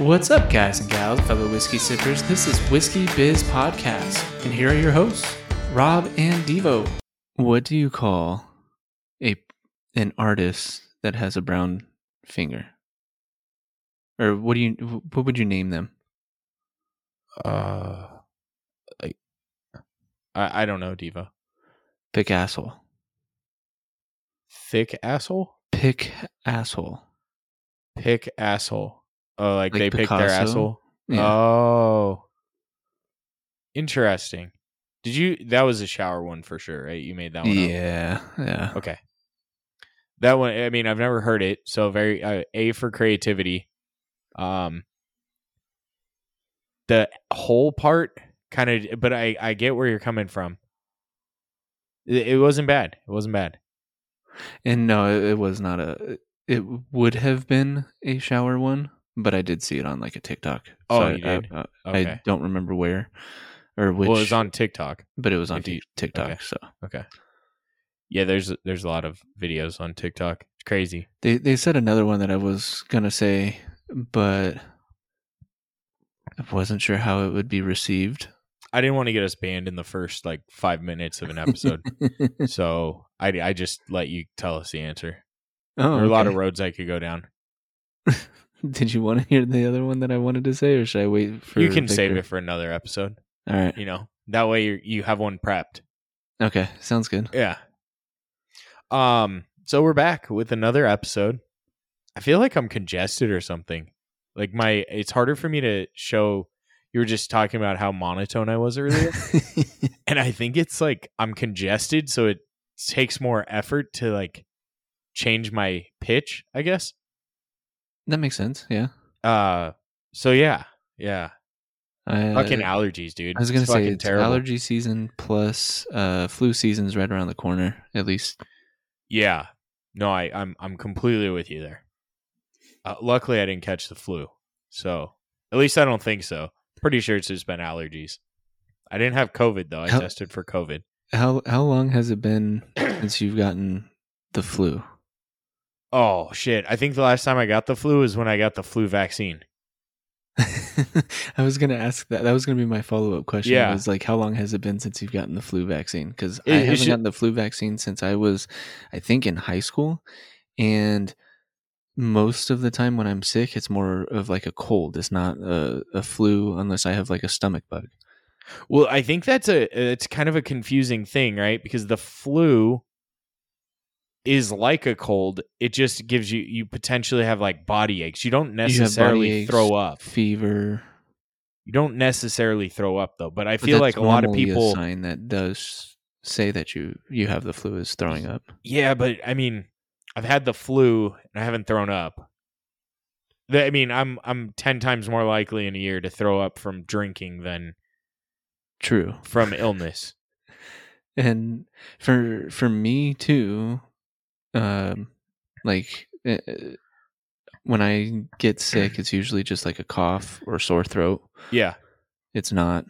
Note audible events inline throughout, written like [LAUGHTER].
What's up, guys and gals, fellow whiskey sippers? This is Whiskey Biz Podcast, and here are your hosts, Rob and Devo. What do you call a an artist that has a brown finger? Or what do you what would you name them? Uh, like, I I don't know, Devo. Pick asshole. Thick asshole. Pick asshole. Pick asshole. Oh, like, Like they pick their asshole. Yeah. Oh, interesting. Did you? That was a shower one for sure, right? You made that one. up? yeah. Yeah. Okay. That one. I mean, I've never heard it, so very uh, a for creativity. Um, the whole part kind of, but I I get where you're coming from. It, it wasn't bad. It wasn't bad. And no, it, it was not a. It would have been a shower one, but I did see it on like a TikTok. Oh, I, you did? Uh, I, I, Okay. I don't remember where or which. well, it was on TikTok. but it was on you- TikTok. okay. So Okay. Yeah, there's there's a lot of videos on TikTok. It's crazy. they they said another one that I was gonna say, but I wasn't sure how it would be received. I didn't want to get us banned in the first like five minutes of an episode, [LAUGHS] so I I just let you tell us the answer. oh, there are a lot of roads I could go down. [LAUGHS] [LAUGHS] Did you want to hear the other one that I wanted to say, or should I wait for? you can save it for another episode. All right. You know that way you you have one prepped. Okay. Sounds good. Yeah. Um. So we're back with another episode. I feel like I'm congested or something. Like my, it's harder for me to show. You were just talking about how monotone I was earlier, [LAUGHS] and I think it's like I'm congested, so it takes more effort to like change my pitch. I guess. That makes sense. Yeah. Uh. So yeah, yeah. I, Fucking allergies, dude. I was gonna It's say fucking it's terrible. allergy season plus uh, flu season's right around the corner. At least. Yeah. No, I, I'm I'm completely with you there. Uh, luckily, I didn't catch the flu, so at least I don't think so. Pretty sure it's just been allergies. I didn't have COVID though. I How- tested for COVID. How how long has it been [CLEARS THROAT] since you've gotten the flu? Oh shit! I think the last time I got the flu was when I got the flu vaccine. [LAUGHS] I was gonna ask that. That was gonna be my follow up question. Yeah. Was like, how long has it been since you've gotten the flu vaccine? Because I haven't should- gotten the flu vaccine since I was, I think, in high school, and most of the time when I'm sick, it's more of like a cold. It's not a, a flu unless I have like a stomach bug. Well, I think that's a it's kind of a confusing thing, right? Because the flu is like a cold. It just gives you you potentially have like body aches. You don't You necessarily aches, throw up. fever. You don't necessarily throw up though, but I feel that's like a lot of people sign that does say that you you have the flu is throwing up. Yeah, but I mean, I've had the flu and I haven't thrown up. I mean, I'm I'm ten times more likely in a year to throw up from drinking than True. from illness. [LAUGHS] and for for me too um like uh, when i get sick it's usually just like a cough or sore throat Yeah. it's not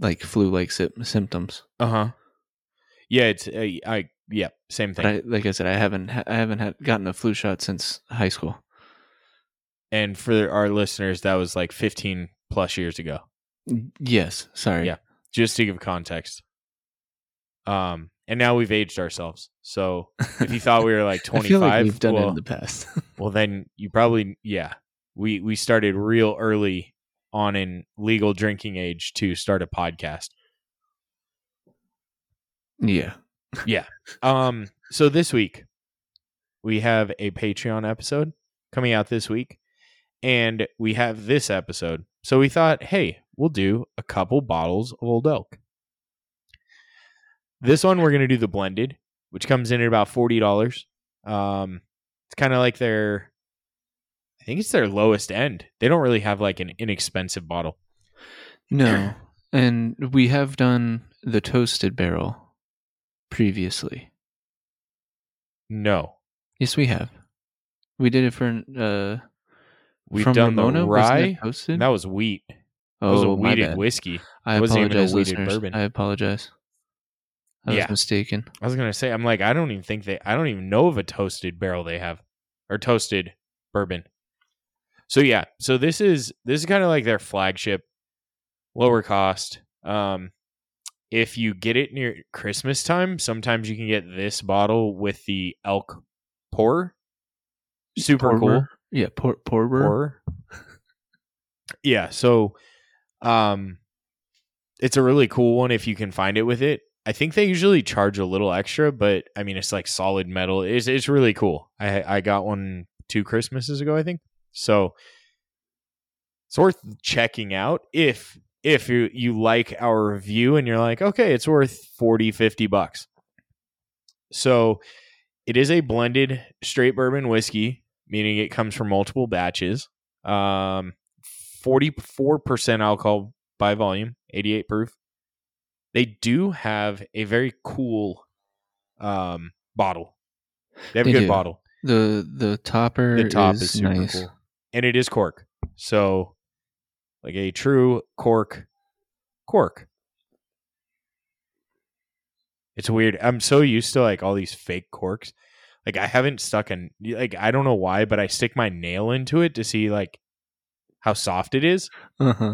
like flu like symptoms Uh huh. Yeah, it's uh, I yeah same thing. i like i said i haven't ha- i haven't had gotten a flu shot since high school and for our listeners, that was like 15 plus years ago. yes sorry Yeah. Just to give context. Um, and now we've aged ourselves. So if you thought we were like [LAUGHS] i feel 25, like we've done it well, in the past [LAUGHS] Well, then you probably yeah. We we started real early on in legal drinking age to start a podcast. Yeah. [LAUGHS] yeah Um so this week we have a Patreon episode coming out this week and we have this episode. So we thought, "Hey, we'll do a couple bottles of Old Elk." This one we're going to do the blended, which comes in at about $40. Um it's kind of like their I think it's their lowest end. They don't really have like an inexpensive bottle. no [CLEARS THROAT] and we have done the toasted barrel previously No. Yes, we have. We did it for uh We've from done Ramona, the rye. toasted. That was wheat. That was a oh, wheated whiskey. I wasn't even a apologize, wheated listeners. bourbon. I apologize. I was Yeah. mistaken. I was gonna say, I'm like, I don't even think they, I don't even know of a toasted barrel they have, or toasted bourbon. So yeah, so this is this is kind of like their flagship, lower cost. Um, if you get it near Christmas time, sometimes you can get this bottle with the elk pour. Super cool. Yeah, por- Porter. Pour. yeah, so um it's a really cool one if you can find it with it. I think they usually charge a little extra, but I mean it's like solid metal. It's it's really cool. I I got one two Christmases ago, I think. So it's worth checking out if if you you like our review and you're like, okay, it's worth 40, 50 bucks. So it is a blended straight bourbon whiskey, meaning it comes from multiple batches. Um 44% alcohol by volume, 88 proof. They do have a very cool um bottle. They have They a good do. bottle. The the topper The top is, is super nice. cool. And it is cork. So like a true cork cork. It's weird. I'm so used to like all these fake corks. Like I haven't stuck an like I don't know why, but I stick my nail into it to see like how soft it is. Uh-huh.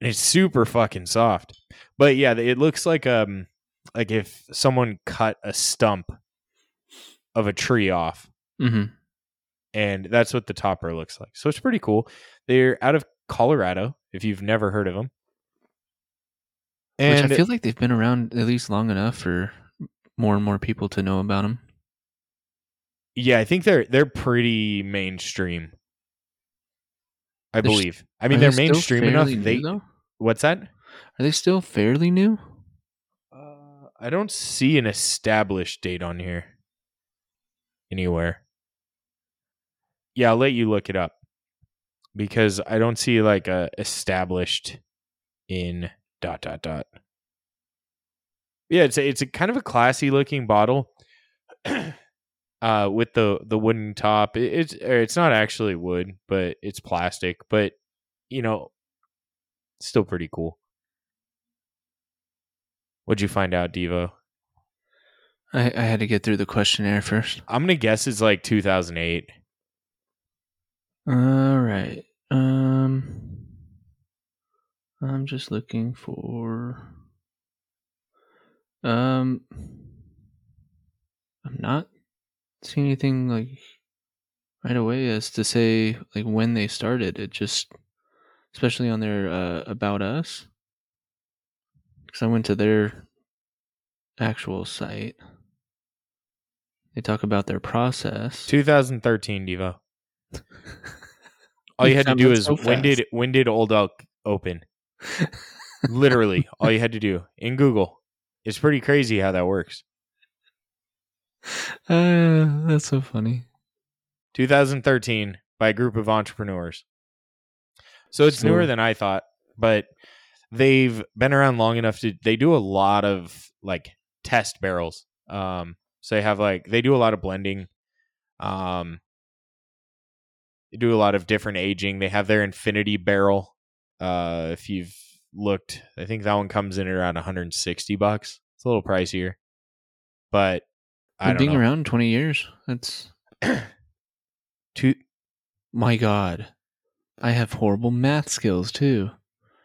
And it's super fucking soft. But yeah, it looks like um like if someone cut a stump of a tree off hmm and that's what the topper looks like. So it's pretty cool. They're out of Colorado, if you've never heard of them. And Which I feel like they've been around at least long enough for more and more people to know about them. yeah, I think they're they're pretty mainstream. I They're believe. I mean, they're mainstream enough. new, They what's that? Are they still fairly new? Uh, I don't see an established date on here anywhere. Yeah, I'll let you look it up because I don't see like a established in dot dot dot. Yeah, it's a, it's a kind of a classy looking bottle, [CLEARS THROAT] uh, with the the wooden top. It, it's it's not actually wood, but it's plastic. But you know, still pretty cool. What'd you find out, Devo? I, I had to get through the questionnaire first. I'm gonna guess it's like 2008. All right. Um, I'm just looking for. Um, I'm not seeing anything like right away as to say like when they started. It just, especially on their uh, about us, because I went to their actual site. They talk about their process. 2013, Devo. [LAUGHS] All you had to do is so when did when did Old Elk open? [LAUGHS] Literally, all you had to do in Google. It's pretty crazy how that works. Uh, that's so funny. 2013 by a group of entrepreneurs. So it's So- newer than I thought, but they've been around long enough to they do a lot of like test barrels. Um so they have like they do a lot of blending. Um they do a lot of different aging. They have their infinity barrel. Uh if you've looked, I think that one comes in at around 160 bucks. It's a little pricier. But I being know. around 20 years. That's [CLEARS THROAT] Two, my god. I have horrible math skills too.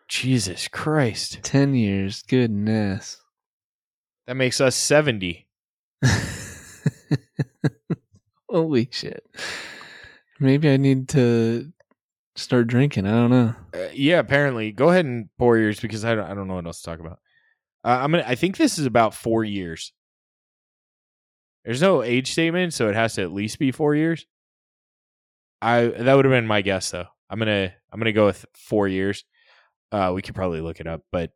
Jesus Christ. 10 years. Goodness. That makes us 70. [LAUGHS] Holy shit. Maybe I need to start drinking. I don't know. Uh, yeah, apparently. Go ahead and pour yours because I don't, I don't know what else to talk about. Uh, I'm gonna. I think this is about four years. There's no age statement, so it has to at least be four years. I that would have been my guess though. I'm gonna I'm gonna go with four years. Uh, we could probably look it up, but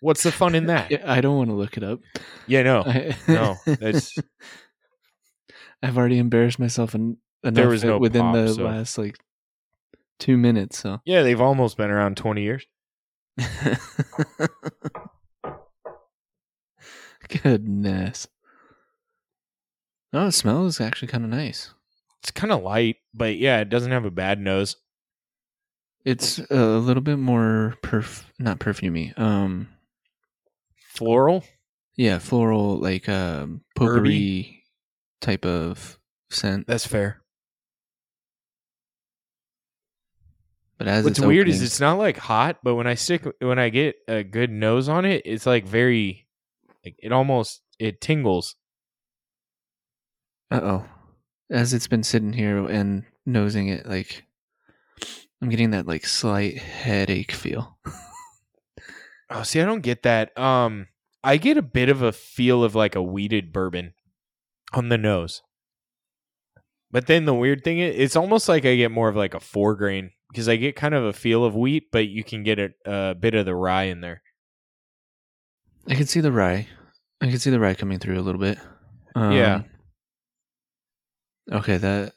what's the fun in [LAUGHS] that? I don't want to look it up. Yeah, no, I- no, that's- [LAUGHS] I've already embarrassed myself en- enough There was no within pop, the so- last like two minutes. So yeah. They've almost been around 20 years. [LAUGHS] Goodness. Oh, the smell is actually kind of nice. It's kind of light, but yeah, it doesn't have a bad nose. It's a little bit more perf not perfumey. Um Floral. yeah, floral like um Herby? potpourri type of scent. That's fair. But as What's weird is it's not like hot, but when I stick when I get a good nose on it, it's like very like it almost it tingles. Uh oh. As it's been sitting here and nosing it, like I'm getting that like slight headache feel. [LAUGHS] Oh, see, I don't get that. Um, I get a bit of a feel of like a wheated bourbon on the nose. But then the weird thing is, it's almost like I get more of like a four grain because I get kind of a feel of wheat, but you can get a, a bit of the rye in there. I can see the rye. I can see the rye coming through a little bit. Um, Yeah. Okay, that.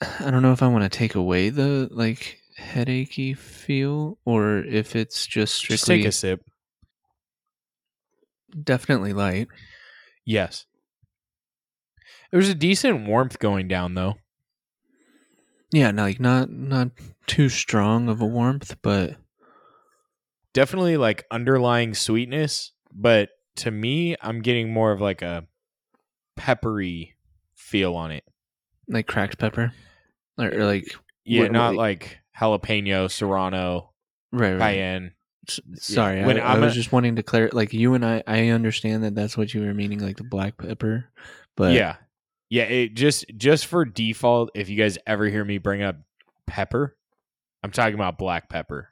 I don't know if I want to take away the like headachy feel or if it's just strictly Just take a sip. definitely light. Yes. There's a decent warmth going down though. Yeah, like not not too strong of a warmth, but Definitely like underlying sweetness, but to me, I'm getting more of like a peppery feel on it. Like cracked pepper, or, or like Yeah, What- not what- like jalapeno, serrano, right, right. cayenne. S- Sorry, When I, I was a- just wanting to clear. Like you and I, I understand that that's what you were meaning, like the black pepper. But yeah, yeah. It just just for default, if you guys ever hear me bring up pepper, I'm talking about black pepper.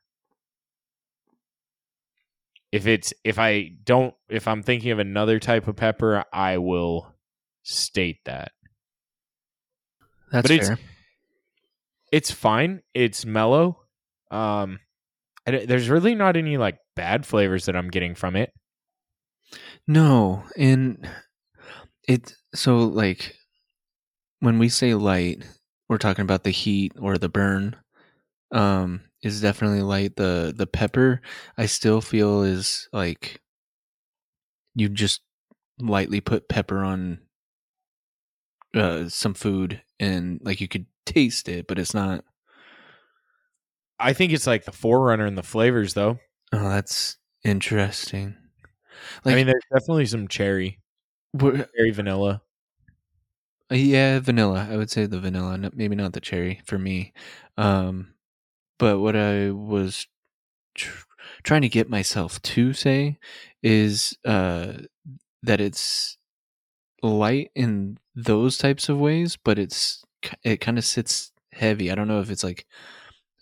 If it's if I don't if I'm thinking of another type of pepper, I will state that. That's but it's fair. it's fine. It's mellow. Um, there's really not any like bad flavors that I'm getting from it. No, and it so like when we say light, we're talking about the heat or the burn. Um, is definitely light. The the pepper I still feel is like you just lightly put pepper on uh some food and like you could taste it, but it's not. I think it's like the forerunner in the flavors, though. Oh, that's interesting. I mean, there's definitely some cherry, cherry vanilla. Uh, Yeah, vanilla. I would say the vanilla, maybe not the cherry for me. Um, but what I was tr- trying to get myself to say is uh, that it's light in those types of ways, but it's it kind of sits heavy. I don't know if it's like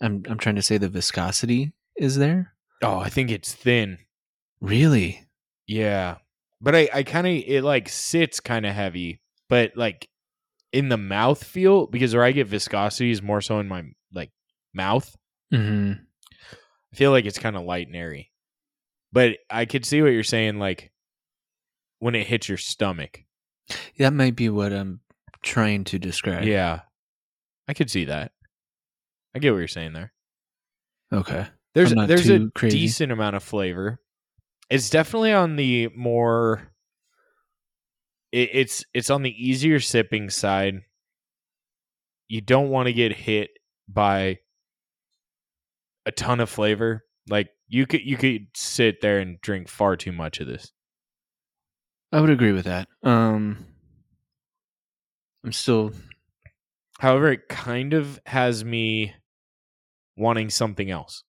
I'm I'm trying to say the viscosity is there. Oh, I think it's thin. Really? Yeah, but I, I kind of it like sits kind of heavy, but like in the mouth feel because where I get viscosity is more so in my like mouth. hmm I feel like it's kind of light and airy, but I could see what you're saying. Like when it hits your stomach. That might be what I'm trying to describe. Yeah, I could see that. I get what you're saying there. Okay. There's there's a crazy. decent amount of flavor. It's definitely on the more. It, it's it's on the easier sipping side. You don't want to get hit by a ton of flavor. Like you could you could sit there and drink far too much of this. I would agree with that. Um, I'm still However, it kind of has me wanting something else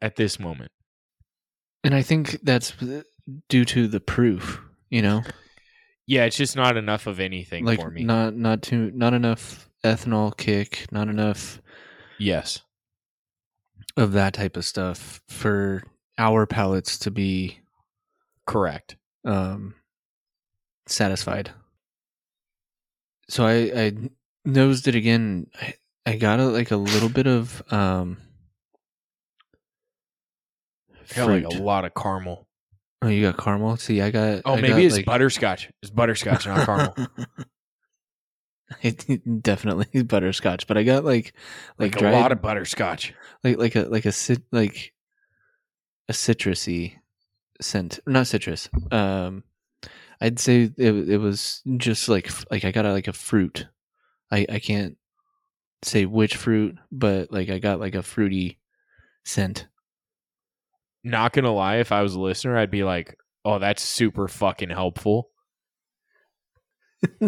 at this moment. And I think that's due to the proof, you know, Yeah, it's just not enough of anything like for me. not not too not enough ethanol kick, not enough yes. of that type of stuff for our palates to be Correct. um satisfied. So I I nosed it again. I, I got a, like a little bit of um I got like a lot of caramel. Oh, you got caramel. See, I got. Oh, I maybe got, it's like- butterscotch. It's butterscotch, not caramel. [LAUGHS] it [LAUGHS] definitely butterscotch, but I got like like, Like, dried, a lot of butterscotch. like like a like a cit like a citrusy scent, not citrus. Um, I'd say it it was just like like I got a, like a fruit. I I can't say which fruit, but like I got like a fruity scent. Not gonna lie, if I was a listener, I'd be like, "Oh, that's super fucking helpful." [LAUGHS]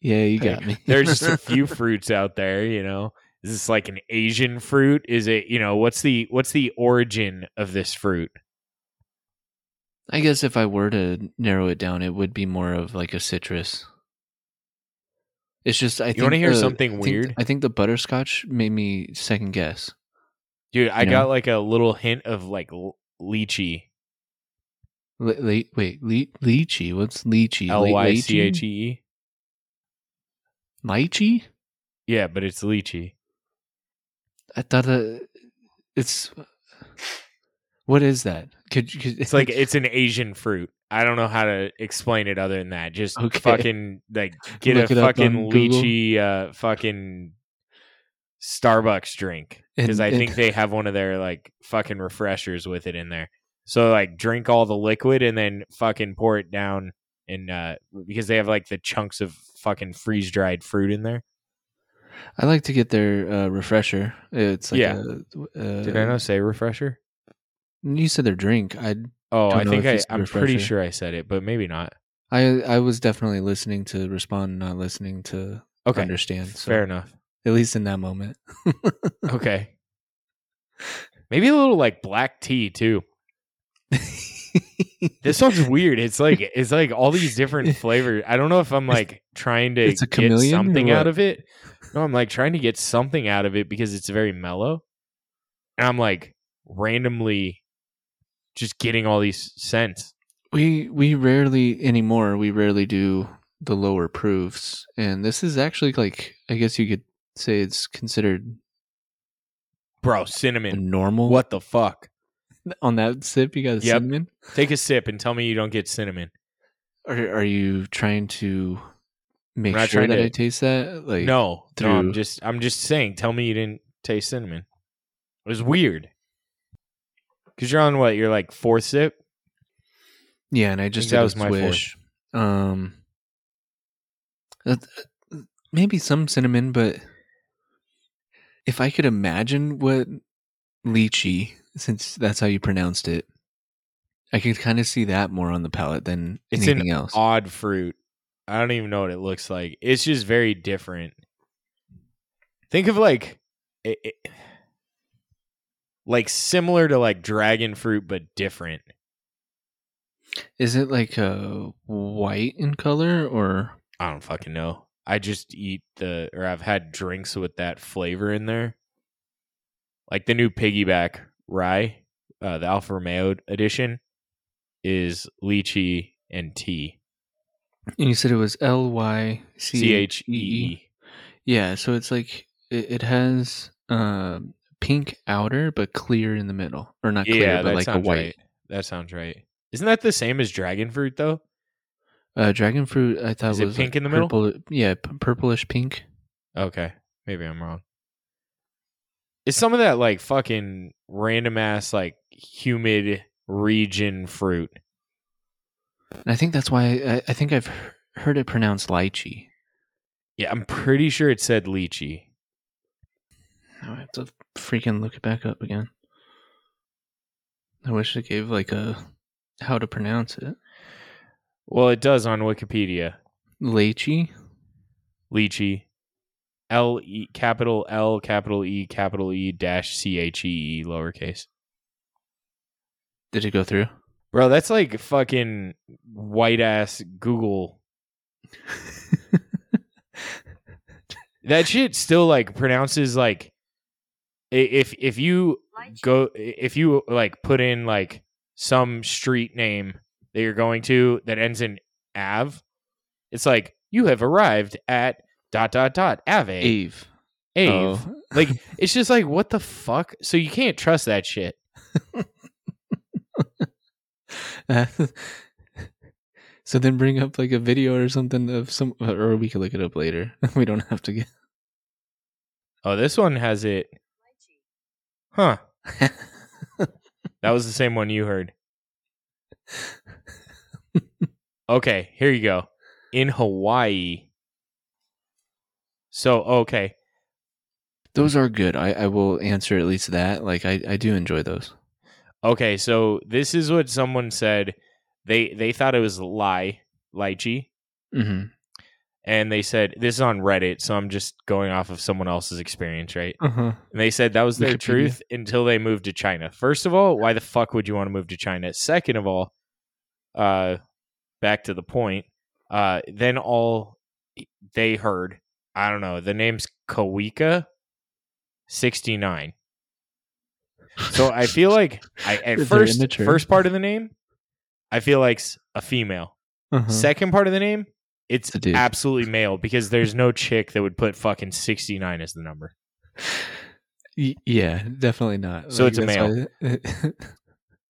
yeah, you got me. [LAUGHS] There's just a few [LAUGHS] fruits out there, you know. Is this like an Asian fruit? Is it you know what's the what's the origin of this fruit? I guess if I were to narrow it down, it would be more of like a citrus. It's just I You think wanna hear the- something I think- weird? I think the butterscotch made me second guess. Dude, I You know? got like a little hint of like l- lychee. Le- le- wait, le- lychee. What's lychee? L Y C H? E E. Lychee? Yeah, but it's lychee. I thought uh, it's. What is that? Could, could It's like [LAUGHS] it's an Asian fruit. I don't know how to explain it other than that. Just Okay. fucking like get Look a fucking lychee uh fucking Starbucks drink because I and- think they have one of their like fucking refreshers with it in there. So like drink all the liquid and then fucking pour it down and uh because they have like the chunks of fucking freeze dried fruit in there. I like to get their uh, refresher. It's like Yeah. A, uh, Did I not say refresher? You said their drink. I Oh, I think I, I'm pretty sure I said it, but maybe not. I I was definitely listening to respond, not listening to Okay, understand. So fair enough. at least in that moment. [LAUGHS] Okay, maybe a little like black tea too. This one's weird. It's like it's like all these different [LAUGHS] flavors. I don't know if I'm like trying to get something out of it. No, I'm like trying to get something out of it because it's very mellow. And I'm like randomly just getting all these scents. we we rarely anymore. We rarely do the lower proofs, and this is actually like I guess you could say it's considered Bro, cinnamon. normal. What the fuck? on that sip? You got a Yep. cinnamon. Take a sip and tell me you don't get cinnamon. Are are you trying to make sure that to- I taste that? Like no, no, I'm just I'm just saying. Tell me you didn't taste cinnamon. It was weird. Cause you're on what? You're like fourth sip. Yeah, and I just that was my fourth. swish. Um, uh, maybe some cinnamon, but if I could imagine what lychee, since that's how you pronounced it, I could kind of see that more on the palate than It's anything an else. odd fruit. I don't even know what it looks like. It's just very different. Think of like, it, it- like similar to like dragon fruit, but different. Is it like uh, white in color or? I don't fucking know. I just eat the, or I've had drinks with that flavor in there. Like the new piggyback rye, uh, the Alfa Romeo edition, is lychee and tea. And you said it was L Y C H E E. Yeah, so it's like it, it has uh, pink outer but clear in the middle, or not clear, Yeah, but like a white. right. That sounds right. Isn't that the same as dragon fruit though? Uh, dragon fruit, I thought Is it was pink like in the middle? purple- yeah, purplish pink. Okay, maybe I'm wrong. Is some of that like fucking random ass like humid region fruit? And I think that's why I, I think I've heard it pronounced lychee. Yeah, I'm pretty sure it said lychee. Now I have to freaking look it back up again. I wish it gave like a how to pronounce it. Well, it does on Wikipedia. Lychee. Lychee. L E capital L capital E capital E dash C H E E lowercase. Did it go through? Bro, that's like fucking white ass Google. [LAUGHS] That shit still like pronounces like if if you go if you like put in like some street name that you're going to that ends in Ave, it's like you have arrived at dot dot dot Ave Ave. Ave. Oh. Like [LAUGHS] it's just like what the fuck? So you can't trust that shit. [LAUGHS] so then bring up like a video or something of some, or we could look it up later. [LAUGHS] we don't have to get. Oh, this one has it. Huh. [LAUGHS] That was the same one you heard. [LAUGHS] Okay, here you go. In Hawaii. So, okay. those are good. I, I will answer at least that. Like I, I do enjoy those. Okay, so this is what someone said. They they thought it was lie, lychee, hmm and they said this is on Reddit, so I'm just going off of someone else's experience, right? Uh-huh. And they said that was their Wikipedia. truth until they moved to China. First of all, why the fuck would you want to move to China? Second of all, uh, back to the point. Uh, then all they heard, I don't know, the name's Kawika sixty nine. So I feel like I [LAUGHS] at first first part of the name, I feel like's a female. Uh-huh. Second part of the name, it's It's absolutely male because there's no chick that would put fucking 69 as the number. Yeah, definitely not. So it's a male. [LAUGHS]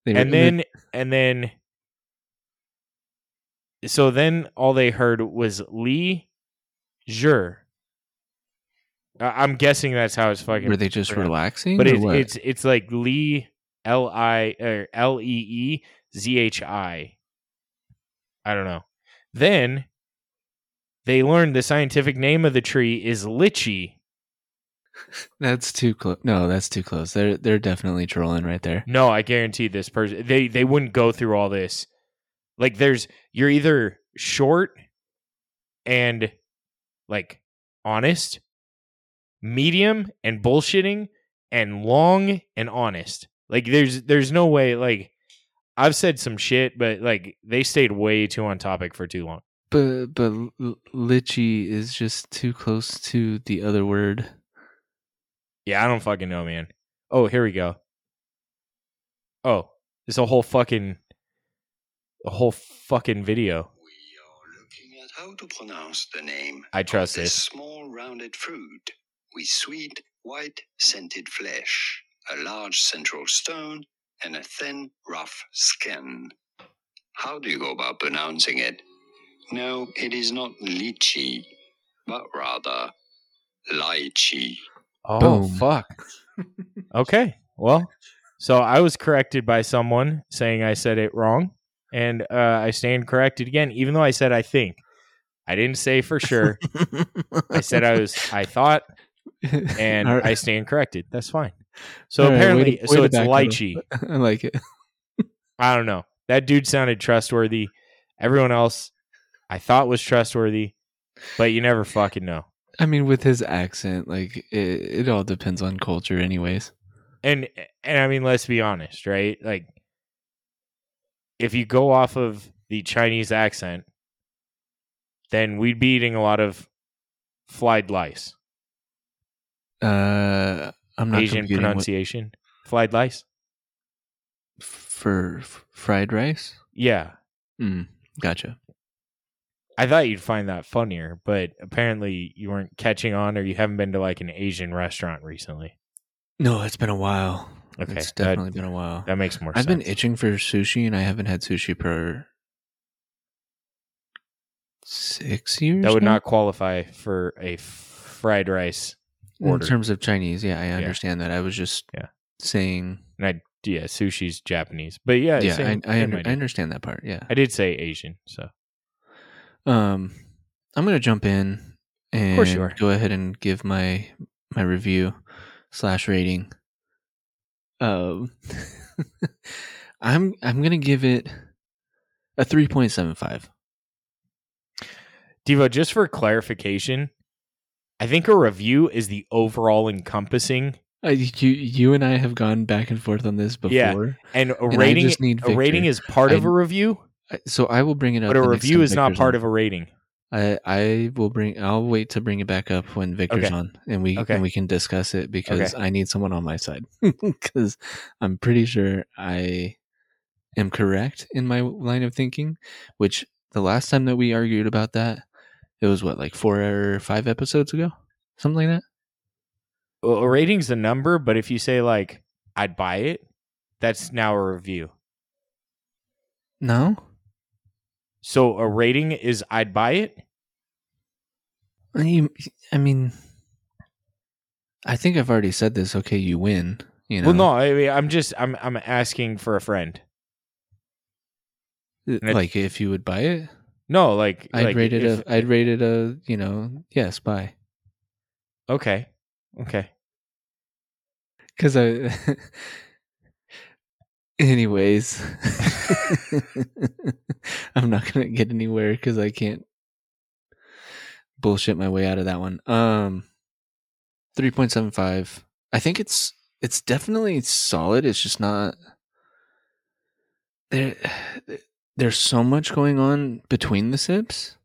And then and then so then all they heard was Lee Jur. I- I'm guessing that's how it's fucking were they just pronounced. relaxing? But it, it's it's like Lee L I or L E E Z H I. I don't know. Then they learned the scientific name of the tree is lychee. [LAUGHS] that's too close. No, that's too close. They're they're definitely trolling right there. No, I guarantee this person they they wouldn't go through all this. Like there's you're either short and like honest, medium and bullshitting, and long and honest. Like there's there's no way like I've said some shit, but like they stayed way too on topic for too long. But but l- lychee is just too close to the other word. Yeah, I don't fucking know, man. Oh, here we go. Oh, it's a whole fucking a whole fucking video. We are looking at how to pronounce the name I trust of this this. small rounded fruit with sweet, white, scented flesh, a large central stone, and a thin, rough skin. How do you go about pronouncing it? No, it is not lychee, but rather lychee. Oh Boom. fuck. [LAUGHS] okay. Well, so I was corrected by someone saying I said it wrong, and uh, I stand corrected again, even though I said I think. I didn't say for sure. I said I was. I thought, and [LAUGHS] All right. I stand corrected. That's fine. So All right, way apparently, to- way so to it's backpedal. lychee. [LAUGHS] I like it. I don't know. That dude sounded trustworthy. Everyone else, I thought was trustworthy, but you never fucking know. I mean, with his accent, like it, it all depends on culture, anyways. and and I mean, let's be honest, right? Like, if you go off of the Chinese accent, then we'd be eating a lot of fried lice. Uh, I'm not Asian computing what- pronunciation, fried lice. for f- fried rice. Yeah, Mm, gotcha. I thought you'd find that funnier, but apparently you weren't catching on, or you haven't been to like an Asian restaurant recently. No, it's been a while. Okay, it's that- definitely been a while. That makes more sense. I've been itching for sushi, and I haven't had sushi for six years. that would now? not qualify for a fried rice order. in terms of Chinese. Yeah, I understand that. I was just Yeah. saying. And I, yeah, sushi's Japanese, but yeah, Yeah, same- I I, under. I understand that part. Yeah. I did say Asian, so Um, I'm gonna jump in and course go ahead and give my my review slash rating. Um, [LAUGHS] I'm I'm gonna give it a three point seven five. Devo, just for clarification, I think a review is the overall encompassing, Uh, you you and I have gone back and forth on this before, Yeah. and a and I rating. A rating is part of a review, I- so I will bring it up. but a review is not part on. of a rating. I I will bring. I'll wait to bring it back up when Victor's Okay. on, and we Okay. and we can discuss it because Okay. I need someone on my side [LAUGHS] because I'm pretty sure I am correct in my line of thinking. Which the last time that we argued about that, it was what like four or five episodes ago, something like that. Well, a rating's a number, but if you say like I'd buy it, that's now a review. No, So a rating is I'd buy it. I mean, I think I've already said this. Okay, you win. You know, Well, no, I mean, I'm just I'm I'm asking for a friend. Uh, it- like if you would buy it. No, like I'd like rate it if- a. I'd rate it a. You know, yes, buy. okay, okay. [LAUGHS] Because I. [LAUGHS] Anyways, [LAUGHS] I'm not gonna get anywhere because I can't. bullshit my way out of that one. Um, three point seven five. I think it's it's definitely solid. It's just not there. [SIGHS] There's so much going on between the sips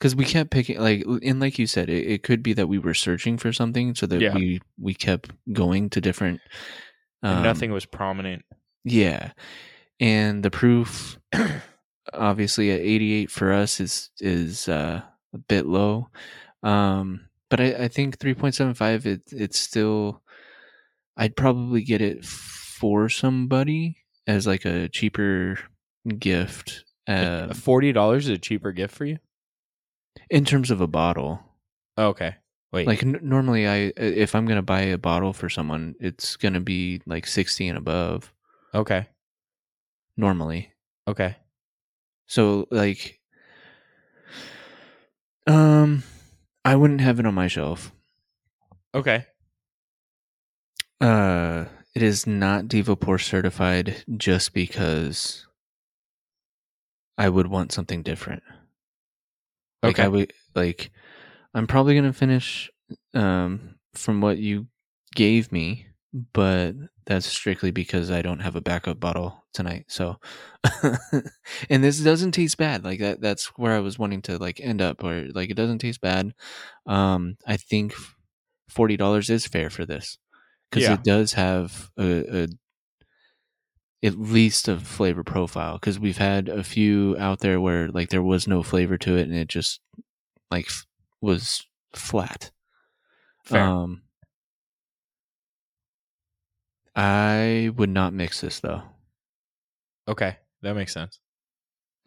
because we kept picking like and like you said, it, it could be that we were searching for something, so that Yeah. we we kept going to different. Um, nothing was prominent. Yeah. And the proof [CLEARS THROAT] obviously at 88 for us is is uh, a bit low. Um but I, I think 3.75 it it's still I'd probably get it for somebody as like a cheaper gift uh, Forty dollars is a cheaper gift for you. in terms of a bottle. Okay. Wait. Like n- normally I if I'm going to buy a bottle for someone it's going to be like 60 and above okay. normally. Okay. So like um I wouldn't have it on my shelf. Okay. Uh it is not DevoPore certified just because I would want something different. Like Okay. I would like I'm probably going to finish um from what you gave me, but that's strictly because I don't have a backup bottle tonight. So [LAUGHS] and this doesn't taste bad. Like that that's where I was wanting to like end up or like it doesn't taste bad. Um I think $40 is fair for this cuz Yeah. it does have a, a at least a flavor profile cuz we've had a few out there where like there was no flavor to it and it just like was flat. Fair. Um, I would not mix this though. okay. That makes sense.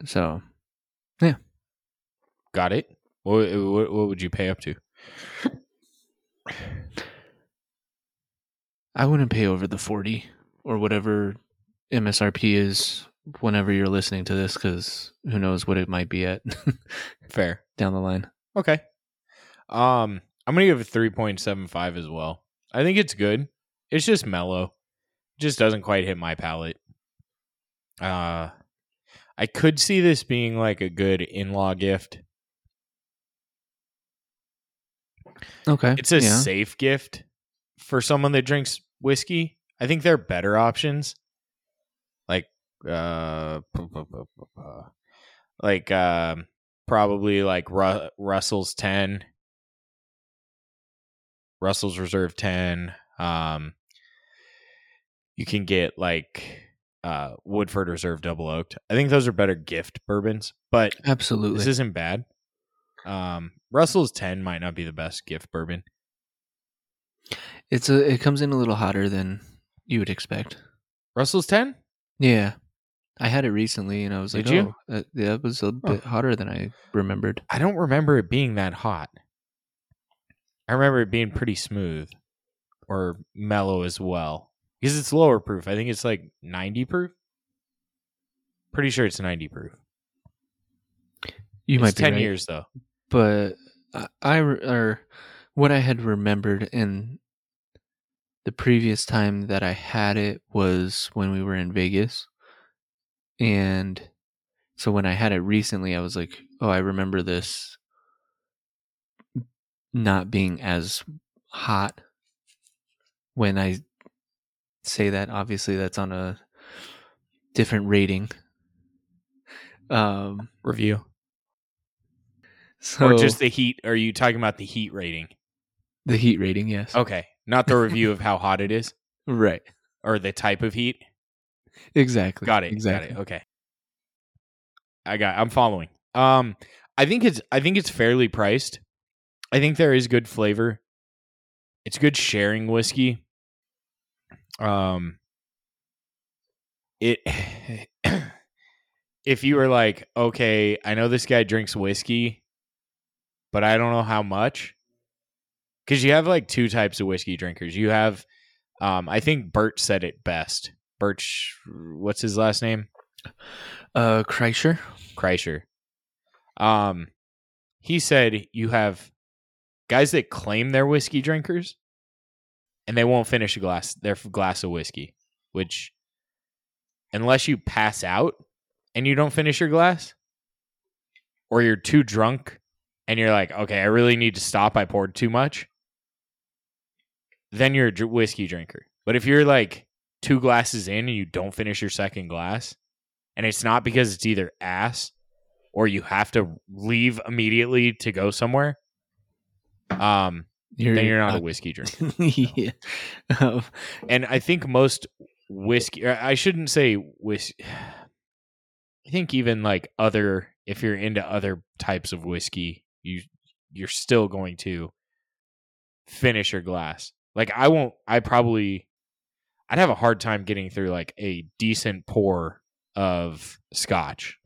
So yeah, Got it. What, what, what would you pay up to? I wouldn't pay over the 40 or whatever MSRP is whenever you're listening to this because who knows what it might be at [LAUGHS] Fair. down the line. Okay. Um, I'm gonna give it three point seven five as well. I think it's good. It's just mellow. Just doesn't quite hit my palate. Uh, I could see this being like a good in-law gift. Okay. It's a yeah. safe gift for someone that drinks whiskey. I think there are better options, like uh, like um, probably like Ru- Russell's ten, Russell's Reserve ten. Um, you can get like uh Woodford Reserve Double Oaked. I think those are better gift bourbons, but Absolutely. this isn't bad. Um, Russell's ten might not be the best gift bourbon. it's a it comes in a little hotter than you would expect. Russell's ten. Yeah. I had it recently and I was like, you? oh, that, that was a bit hotter than I remembered. I don't remember it being that hot. I remember it being pretty smooth or mellow as well because it's lower proof. I think it's like 90 proof. Pretty sure it's 90 proof. You it's might be 10 right. years though. but I, I or what I had remembered in the previous time that I had it was when we were in Vegas, and so when I had it recently, I was like, oh, I remember this not being as hot. When I say that, obviously that's on a different rating. Um, Review. so or just the heat. Are you talking about the heat rating? the heat rating, yes. Okay. Not the review of how hot it is [LAUGHS] Right. or the type of heat. Exactly. Got it. Exactly. Got it. Okay. I got I'm following. Um I think it's I think it's fairly priced. I think there is good flavor. It's good sharing whiskey. Um it [SIGHS] if you were like, okay, I know this guy drinks whiskey, but I don't know how much. Cuz you have like two types of whiskey drinkers. You have um I think Bert said it best. Birch, what's his last name? Uh, Kreischer. Kreischer. Um, he said you have guys that claim they're whiskey drinkers, and they won't finish a glass their glass of whiskey. Which, unless you pass out and you don't finish your glass, or you're too drunk and you're like, okay, I really need to stop. I poured too much. Then you're a whiskey drinker. But if you're like two glasses in and you don't finish your second glass, and it's not because it's either ass or you have to leave immediately to go somewhere, um, You're, then you're not uh, a whiskey drinker. [LAUGHS] yeah. Um, and I think most whiskey, I shouldn't say whiskey. [SIGHS] I think even like other, if you're into other types of whiskey, you you're still going to finish your glass. Like I won't. I probably, I'd have a hard time getting through like a decent pour of scotch.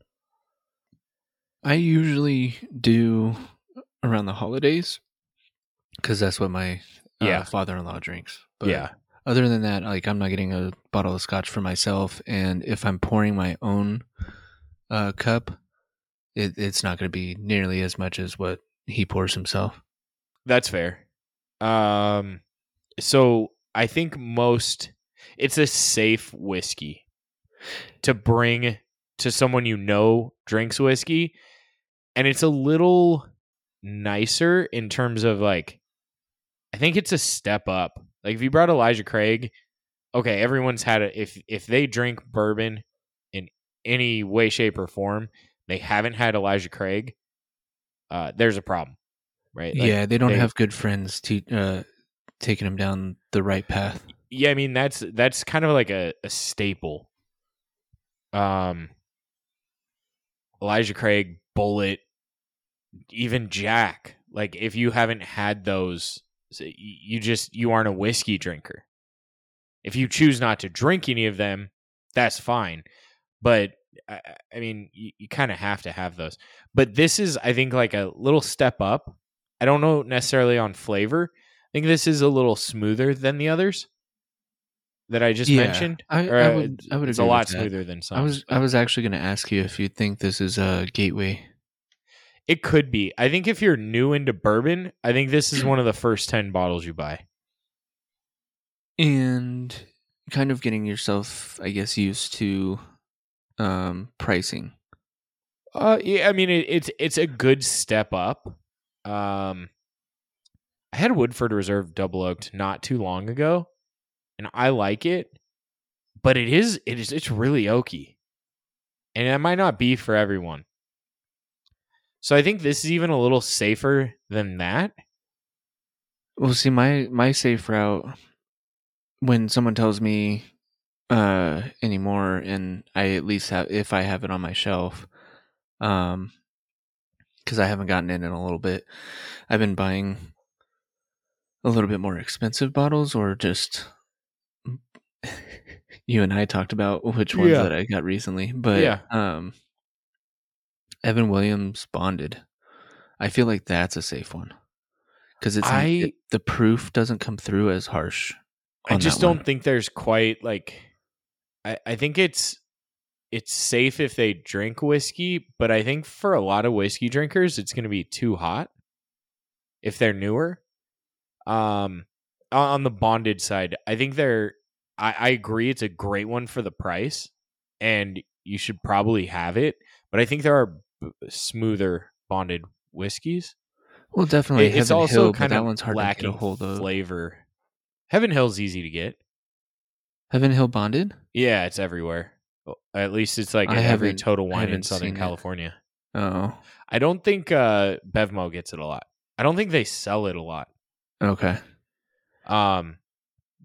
I usually do around the holidays because that's what my uh, Yeah. father-in-law drinks. But yeah, other than that, like I'm not getting a bottle of scotch for myself, and if I'm pouring my own uh, cup, it, it's not going to be nearly as much as what he pours himself. That's fair. Um, so I think most it's a safe whiskey to bring to someone you know drinks whiskey, and it's a little nicer in terms of like, I think it's a step up. Like if you brought Elijah Craig, okay, everyone's had it. If if they drink bourbon in any way, shape, or form, they haven't had Elijah Craig. Uh, there's a problem, right? Like, yeah, they don't they- have good friends to uh, taking them down the right path. yeah i mean that's that's kind of like a, a staple um elijah craig bullet even jack like if you haven't had those you just you aren't a whiskey drinker if you choose not to drink any of them that's fine but i, I mean you, you kind of have to have those but this is i think like a little step up i don't know necessarily on flavor i think this is a little smoother than the others that i just Yeah, mentioned I, I uh, would. I would agree. it's a lot smoother than some I was. I was actually going to ask you if you think this is a gateway. It could be. I think if you're new into bourbon, I think this is one of the first 10 bottles you buy. and kind of getting yourself i guess used to um pricing Uh yeah, I mean it, it's it's a good step up. Um I had Woodford Reserve double oaked not too long ago and I like it, but it is it is it's really oaky. And it might not be for everyone. So I think this is even a little safer than that. well see my my safe route when someone tells me uh anymore and i at least have if i have it on my shelf um because i haven't gotten in in a little bit i've been buying a little bit more expensive bottles or just [LAUGHS] you and i talked about which ones Yeah. that i got recently but Yeah. um evan williams bonded i feel like that's a safe one because it's I- it- the proof doesn't come through as harsh I just don't think there's quite like I, I think it's it's safe if they drink whiskey, but I think for a lot of whiskey drinkers it's gonna be too hot if they're newer. Um on the bonded side, I think they're I, I agree it's a great one for the price and you should probably have it, but I think there are smoother bonded whiskeys. well definitely It- it's also Hill, kind that of one's hard to lacking a hold of flavor. Heaven Hill's easy to get. heaven hill bonded Yeah, it's everywhere. At least it's like I every Total Wine in Southern it. California. oh I don't think uh, Bevmo gets it a lot. I don't think they sell it a lot. okay Um,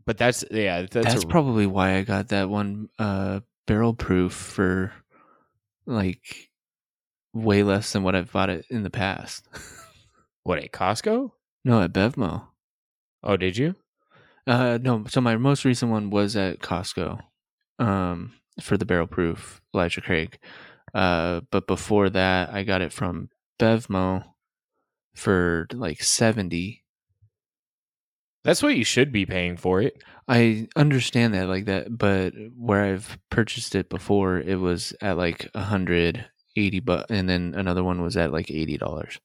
but that's yeah, that's, that's, a, probably why i got that one uh barrel proof for like way less than what i've bought it in the past [LAUGHS] what at Costco. no at bevmo Oh, did you? Uh, no. So my most recent one was at Costco, um, for the barrel proof Elijah Craig. Uh, but before that, I got it from Bevmo for like seventy. That's what you should be paying for it. I understand that like that, but where I've purchased it before, it was at like a hundred eighty, but and then another one was at like eighty dollars.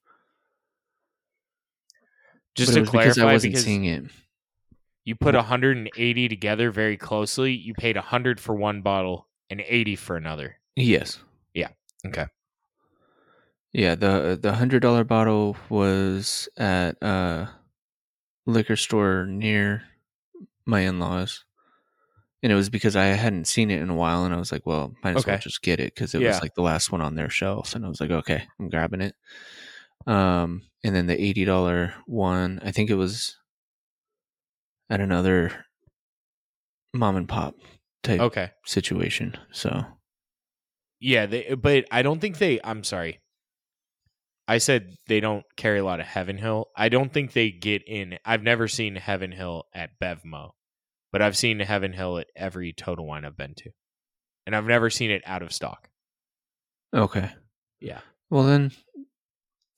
Just but to was because I wasn't because seeing it. you put 180 together very closely. You paid 100 for one bottle and 80 for another. Yes. Yeah. Okay. Yeah, the the hundred dollar bottle was at a liquor store near my in laws, and it was because I hadn't seen it in a while, and I was like, well, might as well just get it because it Yeah. was like the last one on their shelf, and I was like, okay, I'm grabbing it. Um, and then the eighty dollar one, I think it was at another mom and pop type Okay. situation. So Yeah, they but I don't think they I'm sorry. I said they don't carry a lot of Heaven Hill. I don't think they get in. I've never seen Heaven Hill at Bevmo, but I've seen Heaven Hill at every Total Wine I've been to. And I've never seen it out of stock. okay, Yeah. well then,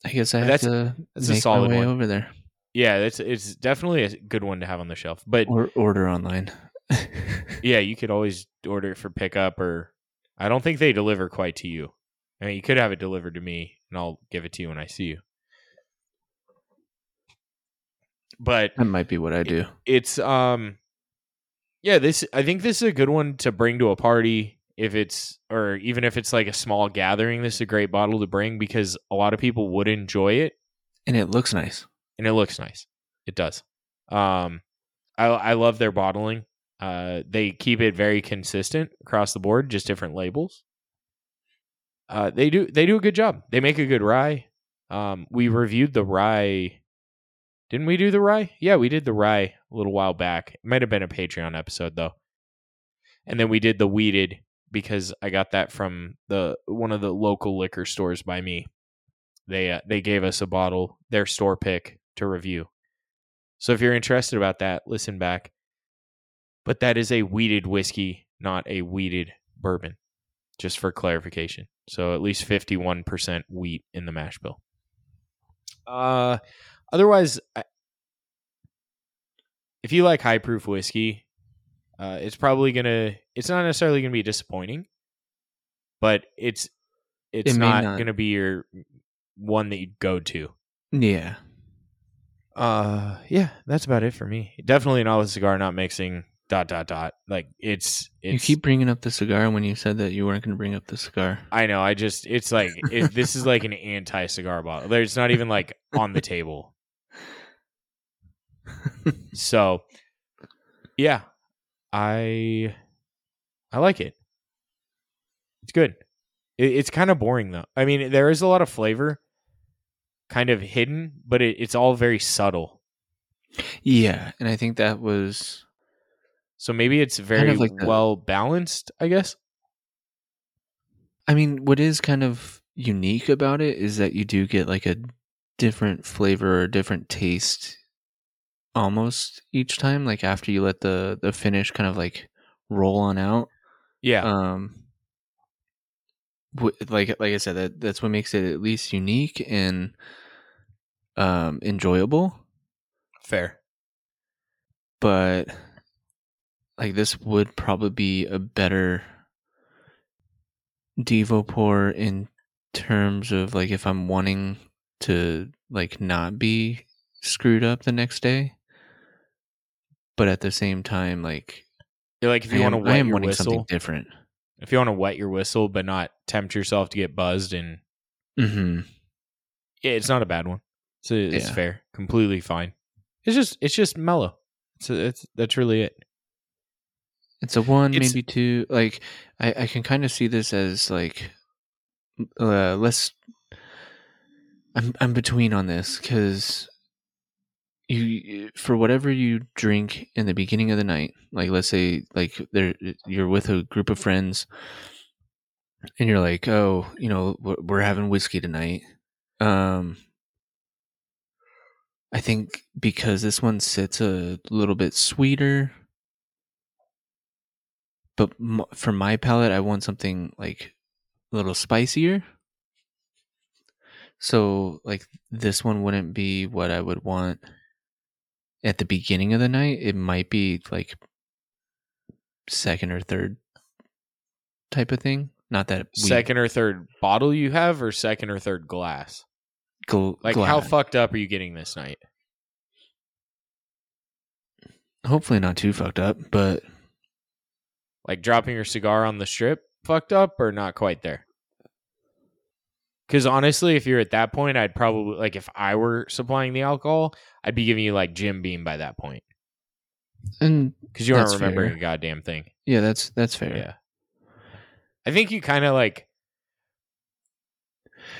I guess I have That's- to that's a make solid my way one. over there Yeah, it's it's definitely a good one to have on the shelf. But or order online. [LAUGHS] yeah, you could always order it for pickup or I don't think they deliver quite to you. I mean, you could have it delivered to me and I'll give it to you when I see you. But that might be what I do. it's um yeah this i think this is a good one to bring to a party if it's or even if it's like a small gathering this is a great bottle to bring because a lot of people would enjoy it. And it looks nice. and it looks nice. It does. Um i i love their bottling. Uh they keep it very consistent across the board just different labels. Uh they do they do a good job. They make a good rye. Um we reviewed the rye didn't we do the rye? Yeah, we did the rye a little while back. It might have been a Patreon episode though. And then we did the wheated because I got that from the one of the local liquor stores by me. They uh, they gave us a bottle, their store pick to review. So if you're interested about that, listen back. But that is a wheated whiskey, not a wheated bourbon. Just for clarification. So at least 51% wheat in the mash bill. Uh otherwise I- if you like high proof whiskey uh, it's probably gonna it's not necessarily gonna be disappointing but it's it's It not, not. gonna be your one that you'd go to Yeah. uh yeah that's about it for me definitely not a cigar not mixing dot dot dot like it's it's you keep bringing up the cigar when you said that you weren't going to bring up the cigar. i know i just it's like it, this is like an anti cigar bottle there's not even like on the table so yeah i i like it. It's good. It, it's kind of boring though. I mean there is a lot of flavor kind of hidden but it, it's all very subtle. Yeah, and I think that was so maybe it's very like the- well balanced i guess? I mean, what is kind of unique about it is that you do get like a different flavor or different taste almost each time like after you let the the finish kind of like roll on out. yeah Um wh- like like I said that that's what makes it at least unique and um enjoyable. fair but like this would probably be a better Devo pour in terms of like if I'm wanting to like not be screwed up the next day. But at the same time, like You're like if I you am, want to I wet am your wanting whistle something different. if you want to wet your whistle but not tempt yourself to get buzzed and hmm yeah it's not a bad one it's, it's Yeah. fair completely fine it's just it's just mellow it's, it's that's really it It's a one, It's- maybe two. Like I, I can kind of see this as like uh, less. I'm I'm between on this because you for whatever you drink in the beginning of the night, like let's say like there you're with a group of friends, and you're like, oh, you know, we're, having whiskey tonight. Um, I think because this one sits a little bit sweeter but for my palate, I want something like a little spicier. So, like this one wouldn't be what I would want at the beginning of the night. It might be like second or third type of thing. Not that we second or third bottle you have or second or third glass gl- like how fucked up are you getting this night Hopefully not too fucked up, but like dropping your cigar on the strip fucked up or not quite there Because honestly, if you're at that point, I'd probably like if I were supplying the alcohol, I'd be giving you like Jim Beam by that point And because you aren't remembering fair. a goddamn thing. yeah, that's that's fair. Yeah. I think you kind of like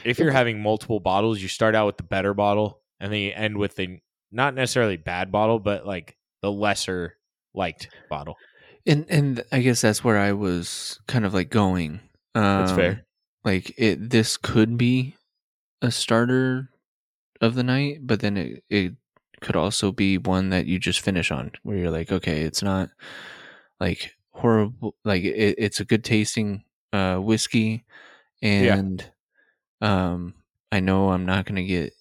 if you're having multiple bottles, you start out with the better bottle and then you end with the not necessarily bad bottle, but like the lesser liked bottle. And and I guess that's where I was kind of like going. Um, That's fair. Like it, this could be a starter of the night, but then it it could also be one that you just finish on, where you're like, okay, it's not like horrible. Like it, it's a good tasting uh, whiskey, Yeah. and um, I know I'm not gonna get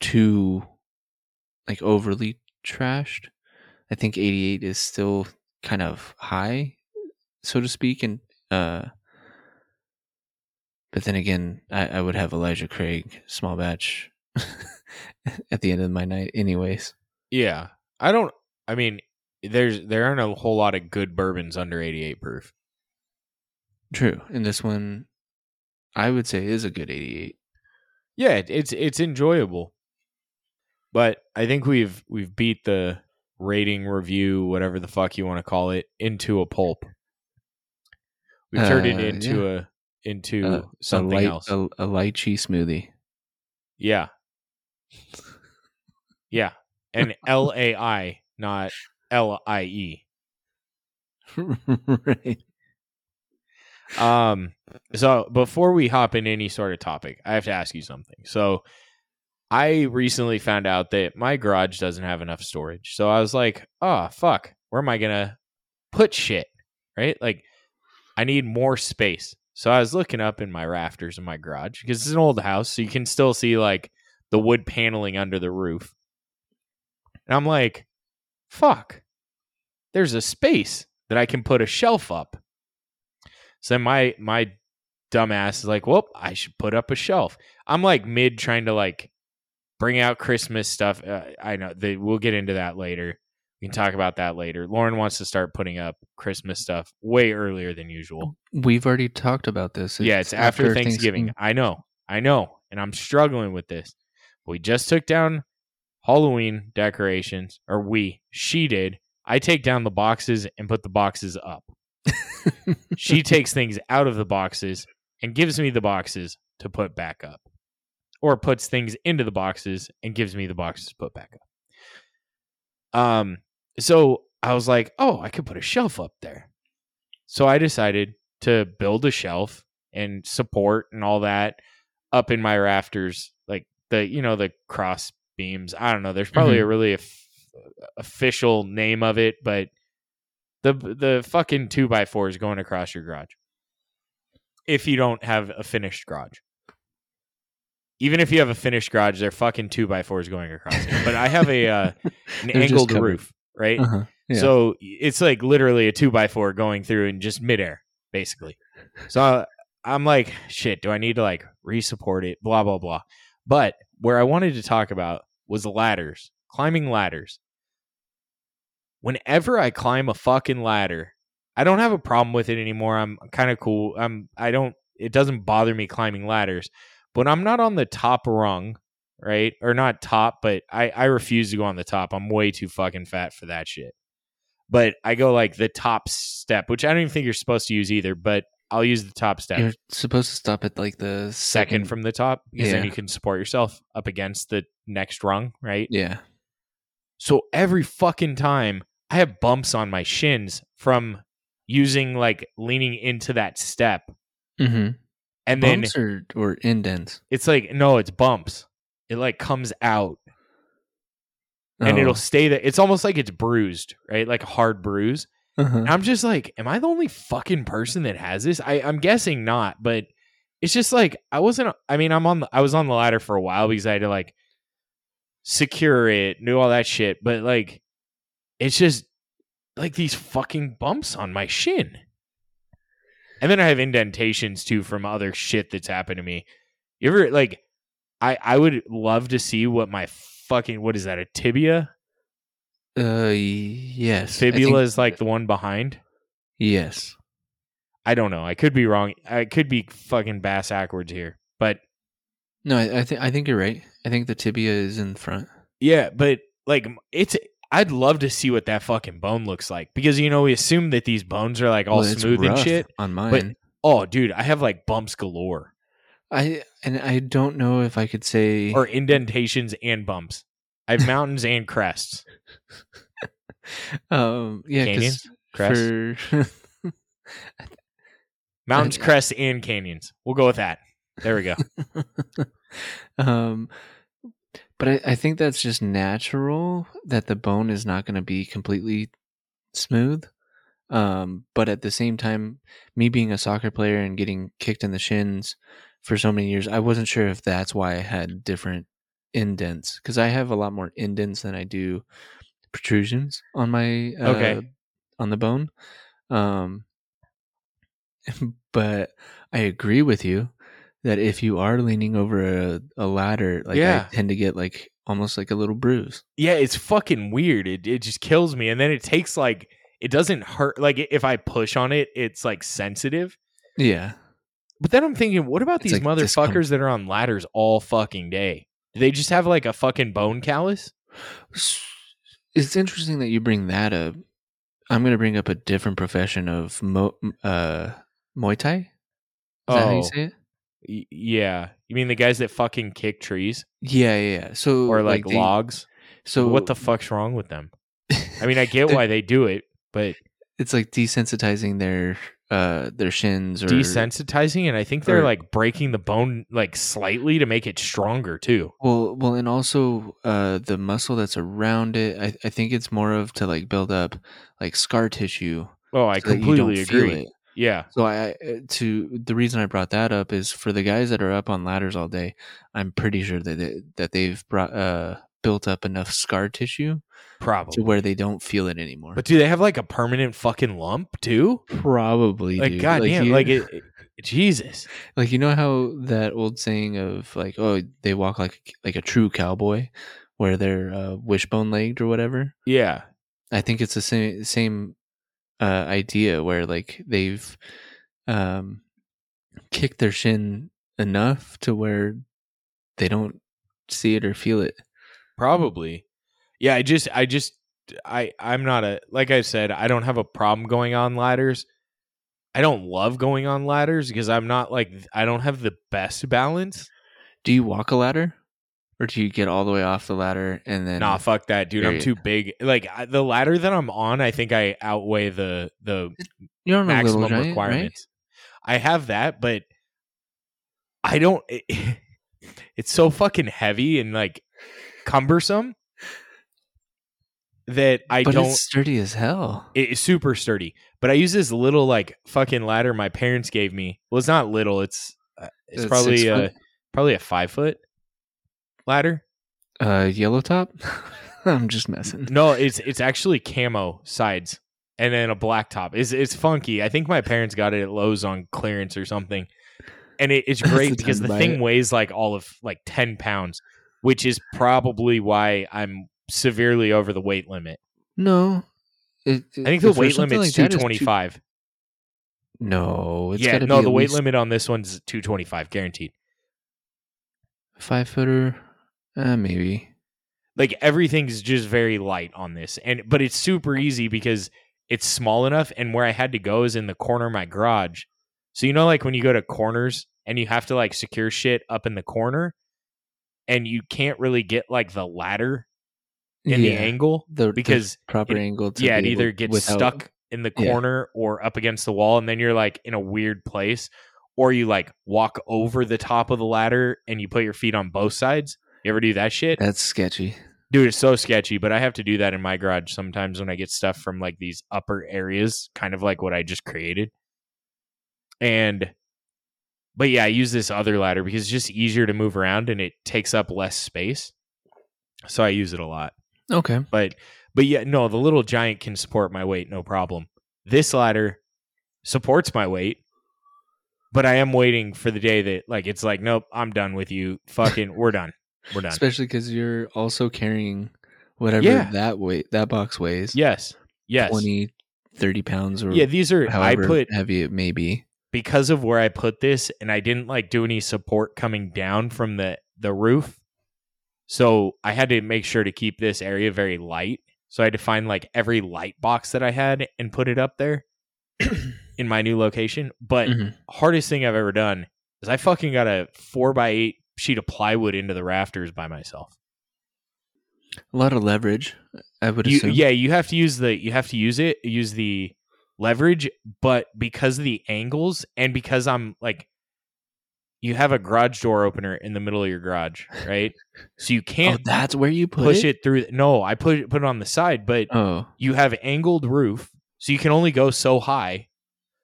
too like overly trashed. I think 88 is still kind of high, so to speak, and uh, but then again, I, I would have Elijah Craig small batch [LAUGHS] at the end of my night, anyways. Yeah. I don't I mean there's there aren't a whole lot of good bourbons under 88 proof. True, and this one, I would say, is a good 88. Yeah, it- it's it's enjoyable. But I think we've we've beat the rating review, whatever the fuck you want to call it, into a pulp. We've turned it Uh, into a into Uh, something a light, else. A, a lychee smoothie. Yeah. Yeah. And [LAUGHS] L A I, not L I E. [LAUGHS] right. Um so before we hop into any sort of topic, I have to ask you something. So I recently found out that my garage doesn't have enough storage. So I was like, oh fuck, where am I gonna put shit? Right? Like I need more space. So I was looking up in my rafters in my garage because it's an old house, so you can still see like the wood paneling under the roof. And I'm like, fuck. There's a space that I can put a shelf up. So my my dumbass is like, well, I should put up a shelf. I'm like mid trying to like bring out Christmas stuff. Uh, I know they, we'll get into that later. We can talk about that later. Lauren wants to start putting up Christmas stuff way earlier than usual. We've already talked about this. yeah, it's after, Thanksgiving. I know, I know, and I'm struggling with this. We just took down Halloween decorations, or we, she did. I take down the boxes and put the boxes up. [LAUGHS] she takes things out of the boxes and gives me the boxes to put back up or puts things into the boxes and gives me the boxes to put back up um so i was like oh i could put a shelf up there. So i decided to build a shelf and support and all that up in my rafters like the you know the cross beams. I don't know there's probably a really of- official name of it but the the fucking two by four is going across your garage. If you don't have a finished garage, even if you have a finished garage, they're fucking two by fours going across it. But I have a uh, an [LAUGHS] angled roof, right? Uh-huh. Yeah. So it's like literally a two by four going through in just midair, basically. So I'm like, shit, do I need to like re-support it? Blah blah blah. But where I wanted to talk about was ladders, climbing ladders. Whenever I climb a fucking ladder, I don't have a problem with it anymore. I'm kind of cool. I'm I don't it doesn't bother me climbing ladders. But I'm not on the top rung, right? Or not top, but I I refuse to go on the top. I'm way too fucking fat for that shit. But I go like the top step, which I don't even think you're supposed to use either, but I'll use the top step You're supposed to stop at like the second second, from the top because then Yeah. you can support yourself up against the next rung, right? Yeah. So every fucking time I have bumps on my shins from using like leaning into that step. Mm-hmm. And then or, or indents? it's like no, it's bumps. It like comes out and Oh. it'll stay there. It's almost like it's bruised, right? Like a hard bruise. Uh-huh. And I'm just like, am I the only fucking person that has this? I, I'm guessing not, but it's just like I wasn't. I mean, I'm on. The, I was on the ladder for a while because I had to like secure it, do all that shit. But like, it's just like these fucking bumps on my shin, and then I have indentations too from other shit that's happened to me. You ever like? I I would love to see what my fucking what is that a tibia? Uh, yes. I think- Fibula is like the one behind. yes. I don't know. I could be wrong. I could be fucking bass backwards here. But No, I, I think I think you're right. I think the tibia is in front. yeah, but like it's I'd love to see what that fucking bone looks like because you know we assume that these bones are like all Well, smooth and shit. on mine. Oh, dude, I have like bumps galore I and I don't know if I could say or indentations and bumps. I have mountains and crests. [LAUGHS] um yeah Canyons? Crests? for [LAUGHS] Mountains, crests, and canyons. We'll go with that. There we go. [LAUGHS] um but I, I think that's just natural that the bone is not going to be completely smooth um but at the same time me being a soccer player and getting kicked in the shins for so many years i wasn't sure if that's why i had different indents because i have a lot more indents than i do protrusions on my uh, Okay. on the bone um [LAUGHS] but i agree with you that if you are leaning over a, a ladder like Yeah. i tend to get like almost like a little bruise yeah, it's fucking weird. It it just kills me, and then it takes like it doesn't hurt. Like if I push on it, it's like sensitive. yeah But then I'm thinking, what about It's these like motherfuckers that are on ladders all fucking day? Do they just have like a fucking bone callus? It's interesting that you bring that up. I'm going to bring up a different profession of mo- uh, Muay Thai. Is that how Oh. you say it? Y- yeah, you mean the guys that fucking kick trees Yeah, yeah. yeah. So or like, they- logs? So what the fuck's wrong with them? I mean, I [LAUGHS] get why they do it, but it's like desensitizing their uh their shins or desensitizing, and I think they're or- like breaking the bone like slightly to make it stronger too. well, well, and also uh the muscle that's around it. I, I think it's more of to like build up like scar tissue. Oh, I so that you don't completely agree. Yeah, So I to the reason I brought that up is for the guys that are up on ladders all day. I'm pretty sure that they, that they've brought uh built up enough scar tissue probably. to where they don't feel it anymore. But do they have like a permanent fucking lump too? probably, Like dude. goddamn, you, like, it, it- Jesus. like you know how that old saying of like, oh, they walk like like a true cowboy, where they're uh, wishbone legged or whatever. Yeah, I think it's the same same uh, idea where like they've um, kicked their shin enough to where they don't see it or feel it. Probably. Yeah, I just, I just, I, I'm not a like I said, I don't have a problem going on ladders. I don't love going on ladders because I'm not like I don't have the best balance. Do you walk a ladder, or do you get all the way off the ladder and then? Nah, fuck that, dude. I'm too big. Like I, the ladder that I'm on, I think I outweigh the the You're a little maximum giant, right? requirements. I have that, but I don't. It, [LAUGHS] it's so fucking heavy and like cumbersome that I but don't. it's sturdy as hell. It's super sturdy, but I use this little like fucking ladder my parents gave me. Well, it's not little. It's uh, it's It's probably a foot? probably a five foot ladder. Uh, yellow top. [LAUGHS] I'm just messing. No, it's it's actually camo sides and then a black top. It's it's funky. I think my parents got it at Lowe's on clearance or something. And it, it's [LAUGHS] great because the thing it. weighs like all of like ten pounds, which is probably why I'm severely over the weight limit. No, it, I think the weight limit's like two is twenty five. No, it's Yeah, no, the weight least limit on this one's two twenty five, guaranteed. five footer. Uh, maybe. like everything's just very light on this and but it's super easy because it's small enough and where i had to go is in the corner of my garage so you know like when you go to corners and you have to like secure shit up in the corner and you can't really get like the ladder in the angle the, the because proper it- angle. To yeah it either gets without- stuck in the Yeah. corner or up against the wall and then you're like in a weird place or you like walk over the top of the ladder and you put your feet on both sides you ever do that shit That's sketchy. Dude, it's so sketchy, but I have to do that in my garage sometimes when I get stuff from like these upper areas, kind of like what I just created. And but yeah, I use this other ladder because it's just easier to move around and it takes up less space. So I use it a lot. Okay. But but yeah, no, the little giant can support my weight, no problem. This ladder supports my weight, but I am waiting for the day that like it's like, nope, I'm done with you. Fucking we're done. We're done. Especially because you're also carrying whatever Yeah. that weight that box weighs. Yes. Yes. 20, 30 pounds or yeah, these are I put heavy it may be. Because of where I put this and I didn't like do any support coming down from the the roof. So I had to make sure to keep this area very light. So I had to find like every light box that I had and put it up there [CLEARS THROAT] in my new location. But Mhm. hardest thing I've ever done is I fucking got a four by eight sheet of plywood into the rafters by myself. A lot of leverage, I would You, assume. yeah, you have to use the you have to use it, use the leverage, but because of the angles and because I'm like you have a garage door opener in the middle of your garage, [LAUGHS] right? So you Oh, can't that's where you put push it? through no, I put it put it on the side, but Oh, you have angled roof, so you can only go so high.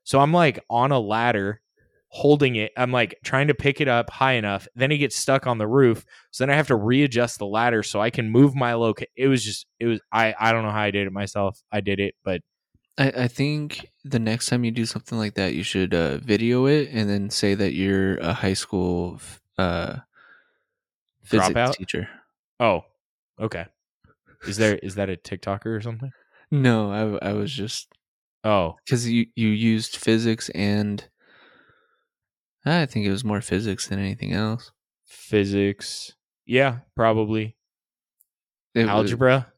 So I'm like on a ladder holding it. I'm like trying to pick it up high enough. Then it gets stuck on the roof. So then I have to readjust the ladder so I can move my location. It was just it was I I don't know how I did it myself. I did it, but I, I think the next time you do something like that, you should uh, video it and then say that you're a high school uh, physics Dropout? teacher. oh, okay. Is there is that a TikToker or something? No, I, I was just Oh, because you you used physics and I think it was more physics than anything else. physics. Yeah, probably It algebra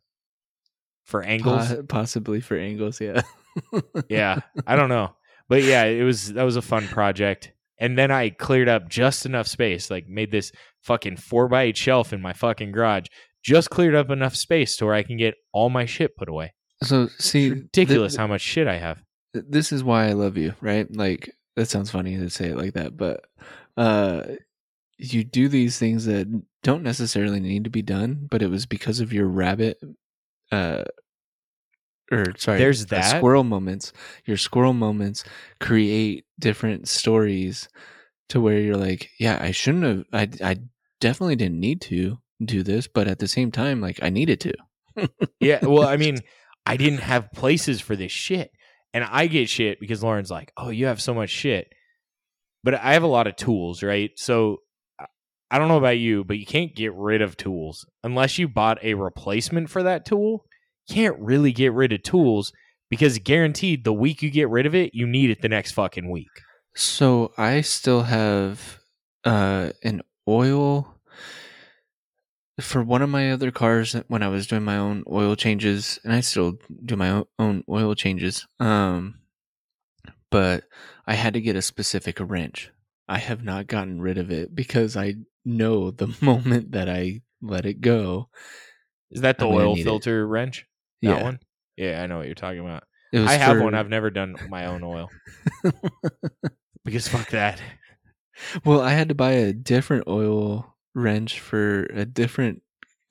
for angles. po- possibly for angles. Yeah. [LAUGHS] yeah i don't know but yeah it was that was a fun project and then i cleared up just enough space like made this fucking four by eight shelf in my fucking garage just cleared up enough space to where i can get all my shit put away So see, it's ridiculous th- how much shit i have this is why I love you, right? Like that sounds funny to say it like that, but uh you do these things that don't necessarily need to be done, but it was because of your rabbit uh or sorry, There's that? squirrel moments. Your squirrel moments create different stories to where you're like, yeah, I shouldn't have I I definitely didn't need to do this, but at the same time like I needed to. yeah well i mean [LAUGHS] i didn't have places for this shit and i get shit because lauren's like oh you have so much shit but i have a lot of tools right so I- don't know about you but you can't get rid of tools unless you bought a replacement for that tool you can't really get rid of tools because guaranteed the week you get rid of it you need it the next fucking week So I still have uh, an oil for one of my other cars when I was doing my own oil changes, and I still do my own oil changes. Um, but I had to get a specific wrench. I have not gotten rid of it because I know the [LAUGHS] moment that I let it go. is that the oil need it. filter wrench that yeah, one yeah i know what you're talking about i have for- one i've never done my own oil [LAUGHS] because fuck that Well, I had to buy a different oil wrench for a different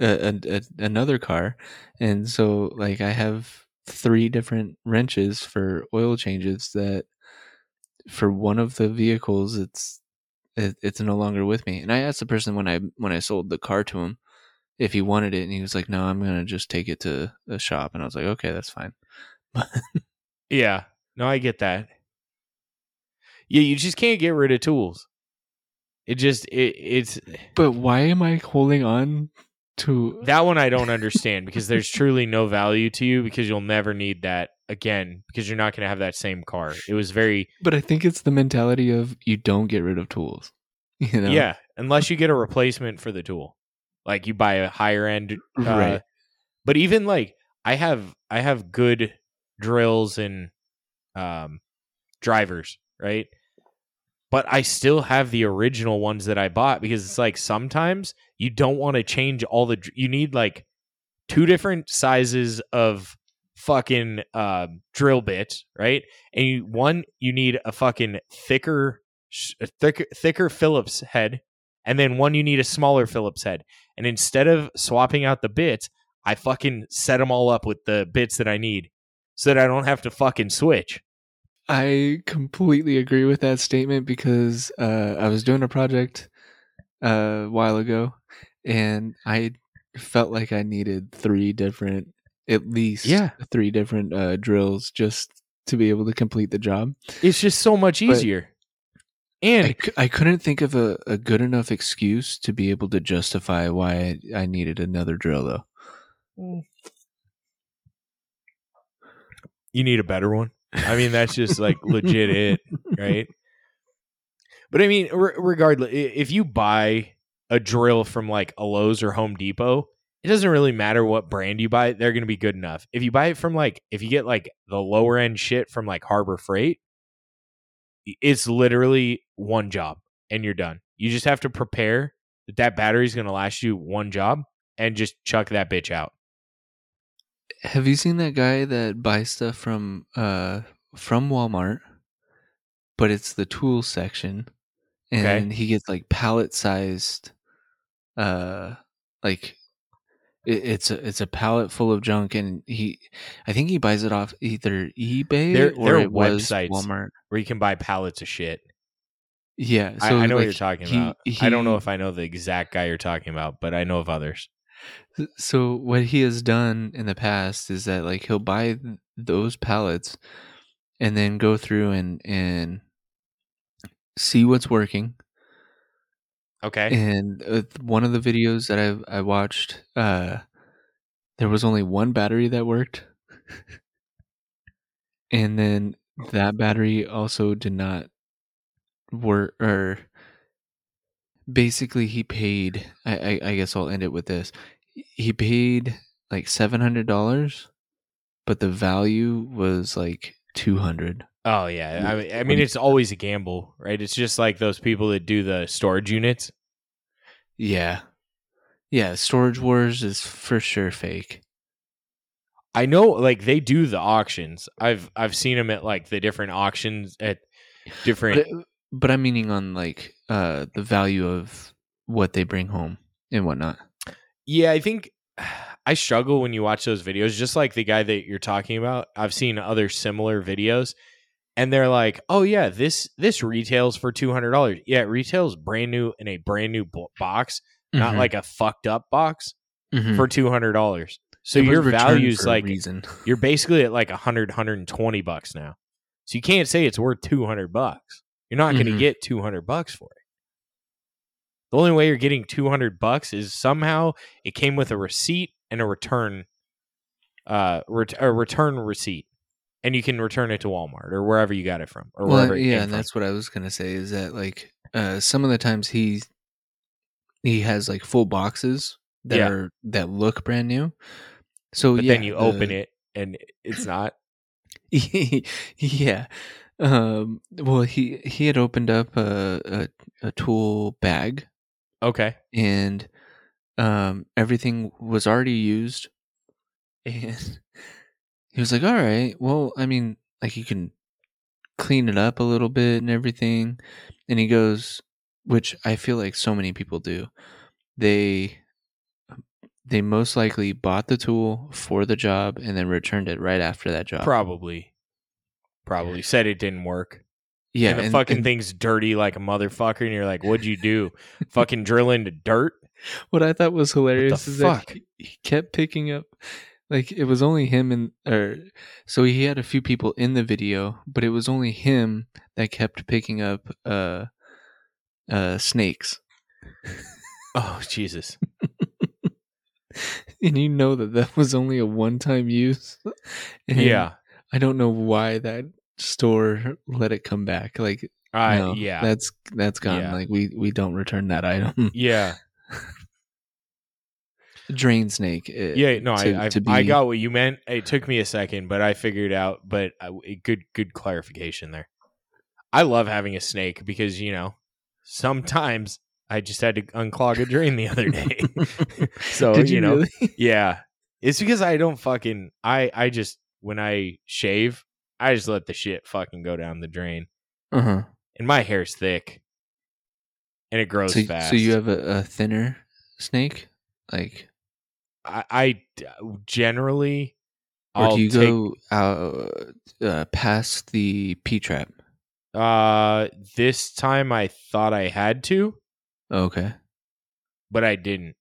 uh, a, a, another car, and so like I have three different wrenches for oil changes. That for one of the vehicles, it's it, it's no longer with me. And I asked the person when I when I sold the car to him if he wanted it, and he was like, "No, I'm gonna just take it to the shop." And I was like, "Okay, that's fine." [LAUGHS] Yeah. No, I get that. Yeah, you just can't get rid of tools. It just it, it's But why am I holding on to that one I don't understand because there's truly no value to you because you'll never need that again because you're not going to have that same car. It was very But I think it's the mentality of you don't get rid of tools. [LAUGHS] You know? yeah, unless you get a replacement for the tool. Like you buy a higher end uh, Right. But even like I have I have good drills and um drivers, right? But I still have the original ones that I bought because it's like sometimes you don't want to change all the you need like two different sizes of fucking um drill bits, right? And you, one you need a fucking thicker a thicker thicker Phillips head and then one you need a smaller Phillips head. And instead of swapping out the bits, I fucking set them all up with the bits that I need so that I don't have to fucking switch. I completely agree with that statement because uh, I was doing a project uh, a while ago and I felt like I needed three different, at least Yeah. three different uh, drills just to be able to complete the job. It's just so much easier. I, And c- I couldn't think of a, a good enough excuse to be able to justify why I, I needed another drill, though. you need a better one. I mean, that's just like legit it, right? But I mean, re- regardless, if you buy a drill from like a Lowe's or Home Depot, it doesn't really matter what brand you buy; they're going to be good enough. If you buy it from like, if you get like the lower end shit from like Harbor Freight, it's literally one job and you're done. You just have to prepare that that battery's going to last you one job and just chuck that bitch out. Have you seen that guy that buys stuff from uh from Walmart, but it's the tool section, Okay. and he gets like pallet sized, uh, like it, it's a it's a pallet full of junk, and he, I think he buys it off either eBay There- or there it was websites. Walmart. Where you can buy pallets of shit. Yeah, I, so I know what you're talking he- about. I don't know if I know the exact guy you're talking about, but I know of others. So what he has done in the past is that like he'll buy those pallets and then go through and and see what's working. Okay. And uh, one of the videos that I I watched, uh, there was only one battery that worked, and then that battery also did not work. Or basically, he paid. I I, I guess I'll end it with this. He paid like seven hundred dollars, but the value was like two hundred. Oh yeah, I mean, I mean it's always a gamble, right? It's just like those people that do the storage units. Yeah, yeah. Storage Wars is for sure fake. I know, like they do the auctions. I've I've seen them at like the different auctions at different. But, I'm meaning on like uh the value of what they bring home and whatnot. yeah, I think [SIGHS] I struggle when you watch those videos. Just like the guy that you're talking about, I've seen other similar videos, and they're like, "Oh yeah, this this retails for two hundred dollars. Yeah, it retails brand new in a brand new bo- box, not Mhm. like a fucked up box Mhm. for two hundred dollars. So It your value's like reason. you're basically at like 100 120 bucks now so you can't say it's worth 200 bucks you're not going to get 200 bucks for it the only way you're getting 200 bucks is somehow it came with a receipt and a return uh ret- a return receipt and you can return it to Walmart or wherever you got it from or well, wherever yeah, and from. that's what I was gonna say is that like uh some of the times he he has like full boxes that Yeah. are that look brand new. So but yeah, then you open it and it's not [LAUGHS] yeah. Um. Well, he he had opened up a a, a tool bag. Okay. And um everything was already used. [LAUGHS] And he was like all right well i mean like you can clean it up a little bit and everything. And he goes which i feel like so many people do. They they most likely bought the tool for the job and then returned it right after that job. Probably probably said it didn't work yeah and the and- fucking and thing's dirty like a motherfucker, and you're like, "What'd you do? fucking drill into dirt?" [LAUGHS] what i thought was hilarious is fuck? that he, he kept picking up like it was only him and or so he had a few people in the video but it was only him that kept picking up uh uh snakes [LAUGHS] Oh Jesus! [LAUGHS] and you know that that was only a one-time use And yeah, i don't know why that store let it come back like I no, yeah, that's that's gone Yeah. like we we don't return that item [LAUGHS] yeah, drain snake uh, yeah. No, to- I I, to I got what you meant. It took me a second, but I figured out. But I, a good good clarification there. I love having a snake because you know sometimes I just had to unclog a drain the other day. [LAUGHS] [LAUGHS] so Did you, you, know, really? yeah, it's because I don't fucking I I just when I shave, I just let the shit fucking go down the drain. uh-huh and my hair's thick and it grows so, fast. so you have a, a thinner snake like I generally or I'll do you take go out uh, past the P trap? uh this time I thought I had to, Okay. but I didn't.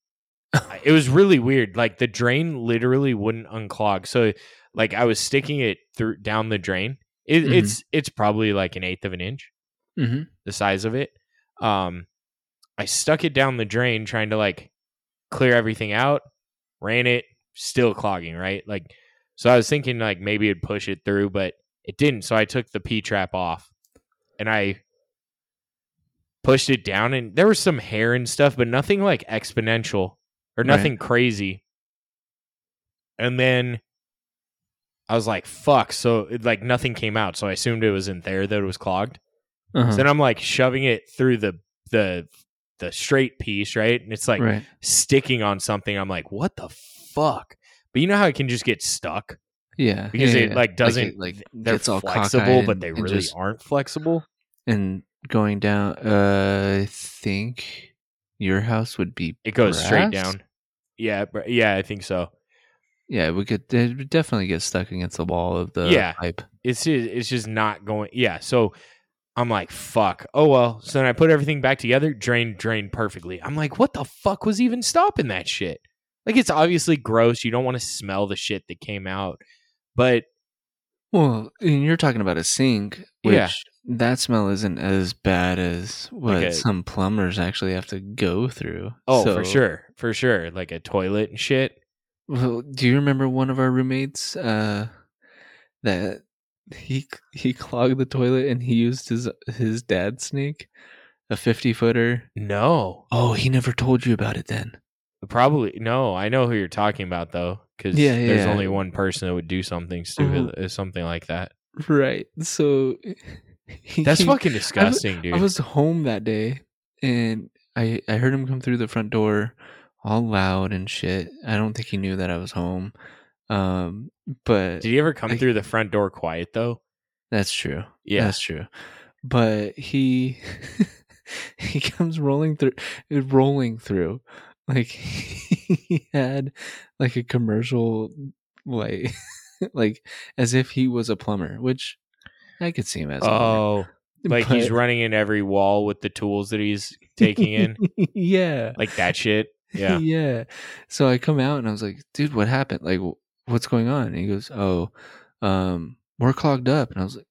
[LAUGHS] It was really weird. Like the drain literally wouldn't unclog. So like I was sticking it through down the drain. It, Mhm. It's it's probably like an eighth of an inch. Mm-hmm. the size of it. Um, I stuck it down the drain trying to like clear everything out, ran it, still clogging, right? Like, so I was thinking like maybe it'd push it through, but it didn't. So I took the P trap off and I pushed it down, and there was some hair and stuff, but nothing like exponential or Right. nothing crazy. And then I was like, "Fuck!" So it, like nothing came out, so I assumed it was in there that it was clogged. Uh-huh. So then I'm like shoving it through the the the straight piece, right? And it's like right. sticking on something. I'm like, what the fuck? But you know how it can just get stuck Yeah. because yeah, it yeah. like doesn't it, like they're flexible, but they really just- aren't flexible. and going down. Uh, I think your house would be. It goes straight down. Yeah, yeah, I think so. Yeah, we could it would definitely get stuck against the wall of the Yeah. pipe. It's just, it's just not going. Yeah, so I'm like, fuck. Oh well. So then I put everything back together, drained, drained perfectly. I'm like, what the fuck was even stopping that shit? Like it's obviously gross. You don't want to smell the shit that came out, but Well, and you're talking about a sink, which Yeah. that smell isn't as bad as what some plumbers actually have to go through. oh, for sure, for sure, like a toilet and shit. Well, do you remember one of our roommates uh, that he he clogged the toilet and he used his his dad's snake, a fifty footer? No, Oh, he never told you about it then. probably no. I know who you're talking about though, because Yeah, there's yeah. only one person that would do something stupid, uh, something like that. Right. So [LAUGHS] he, That's fucking disgusting, dude. I was home that day and I I heard him come through the front door all loud and shit. I don't think he knew that I was home. Um but Did he ever come I- through the front door quiet though? that's true. Yeah. That's true. But he [LAUGHS] he comes rolling through rolling through. Like [LAUGHS] he had like a commercial like [LAUGHS] like as if he was a plumber, which I could see him as. Oh, like he's running in every wall with the tools that he's taking in, yeah. like that shit. [LAUGHS] Yeah. yeah. So I come out and I was like, dude, what happened? Like, what's going on? And he goes, oh, um, we're clogged up. And I was like,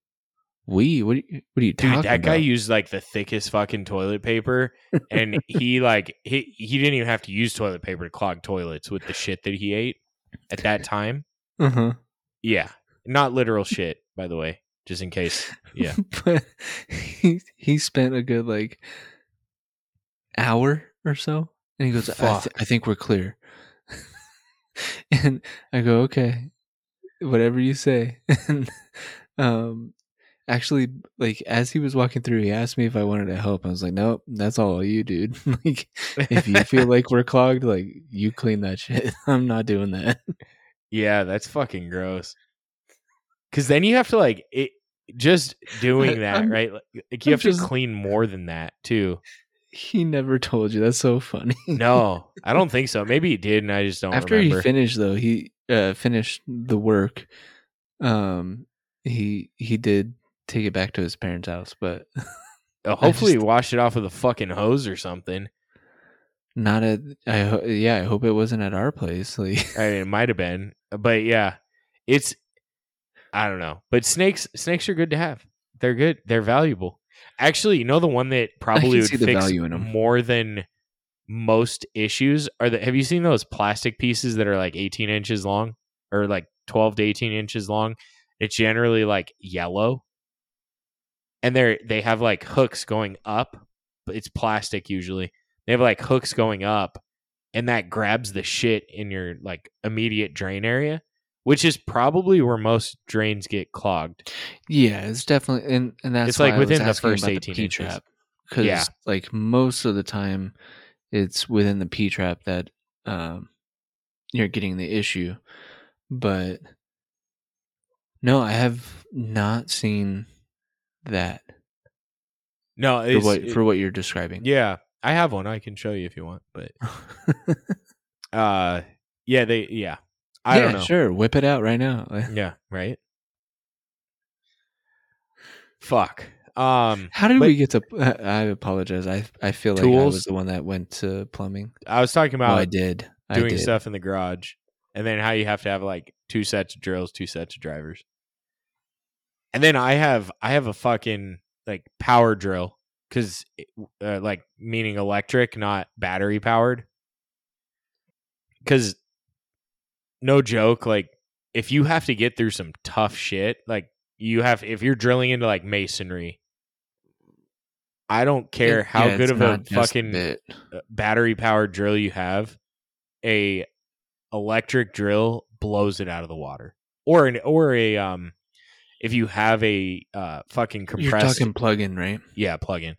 we? What are you, what are you Dude, talking that guy about? used like the thickest fucking toilet paper, [LAUGHS] and he like he he didn't even have to use toilet paper to clog toilets with the shit that he ate at that time. uh-huh. Yeah, not literal shit, by the way, just in case. Yeah, [LAUGHS] but he, he spent a good like hour or so. And he goes, I, th- I think we're clear. [LAUGHS] and I go, okay, whatever you say. [LAUGHS] and um, actually, like as he was walking through, he asked me if I wanted to help. I was like, nope, that's all you, dude. [LAUGHS] like, if you feel like we're clogged, like you clean that shit. I'm not doing that. yeah, that's fucking gross. Because then you have to like it. Just doing that, I'm- right? Like you I'm have to clean more than that too. He never told you. That's so funny. No, I don't think so. Maybe he did, and I just don't after remember. he finished though he uh finished the work um he he did take it back to his parents house but [LAUGHS] Uh, hopefully, just- he washed it off with a fucking hose or something. not at i ho- yeah i hope it wasn't at our place like [LAUGHS] I mean, it might have been, but yeah, it's. I don't know, but snakes snakes are good to have. They're good. They're valuable. Actually, you know the one that probably would fix more than most issues are the. Have you seen those plastic pieces that are like eighteen inches long or like twelve to eighteen inches long? It's generally like yellow, and they're they have like hooks going up. But it's plastic usually. They have like hooks going up, and that grabs the shit in your like immediate drain area, which is probably where most drains get clogged. yeah it's definitely and and that's It's, like, why I was within the first about 18 p inches. trap because Yeah. like most of the time it's within the p trap that um you're getting the issue but no i have not seen that No, for what for what you're describing yeah, I have one. I can show you if you want, but [LAUGHS] uh, yeah, they yeah, I yeah, don't know. Sure, whip it out right now. [LAUGHS] Yeah, right. Fuck. Um, How did But- we get to? [LAUGHS] I apologize. I I feel like I was the one that went to plumbing. I was talking Oh, about I did. I doing did. stuff in the garage, and then how you have to have like two sets of drills, two sets of drivers, and then I have I have a fucking like power drill because uh, like meaning electric, not battery powered. Because no joke, like if you have to get through some tough shit, like you have if you're drilling into like masonry. I don't care It- how yeah, good of a fucking battery powered drill you have, a electric drill blows it out of the water. Or an or a um if you have a uh fucking compressed You're talking plug-in, right? yeah, plug in.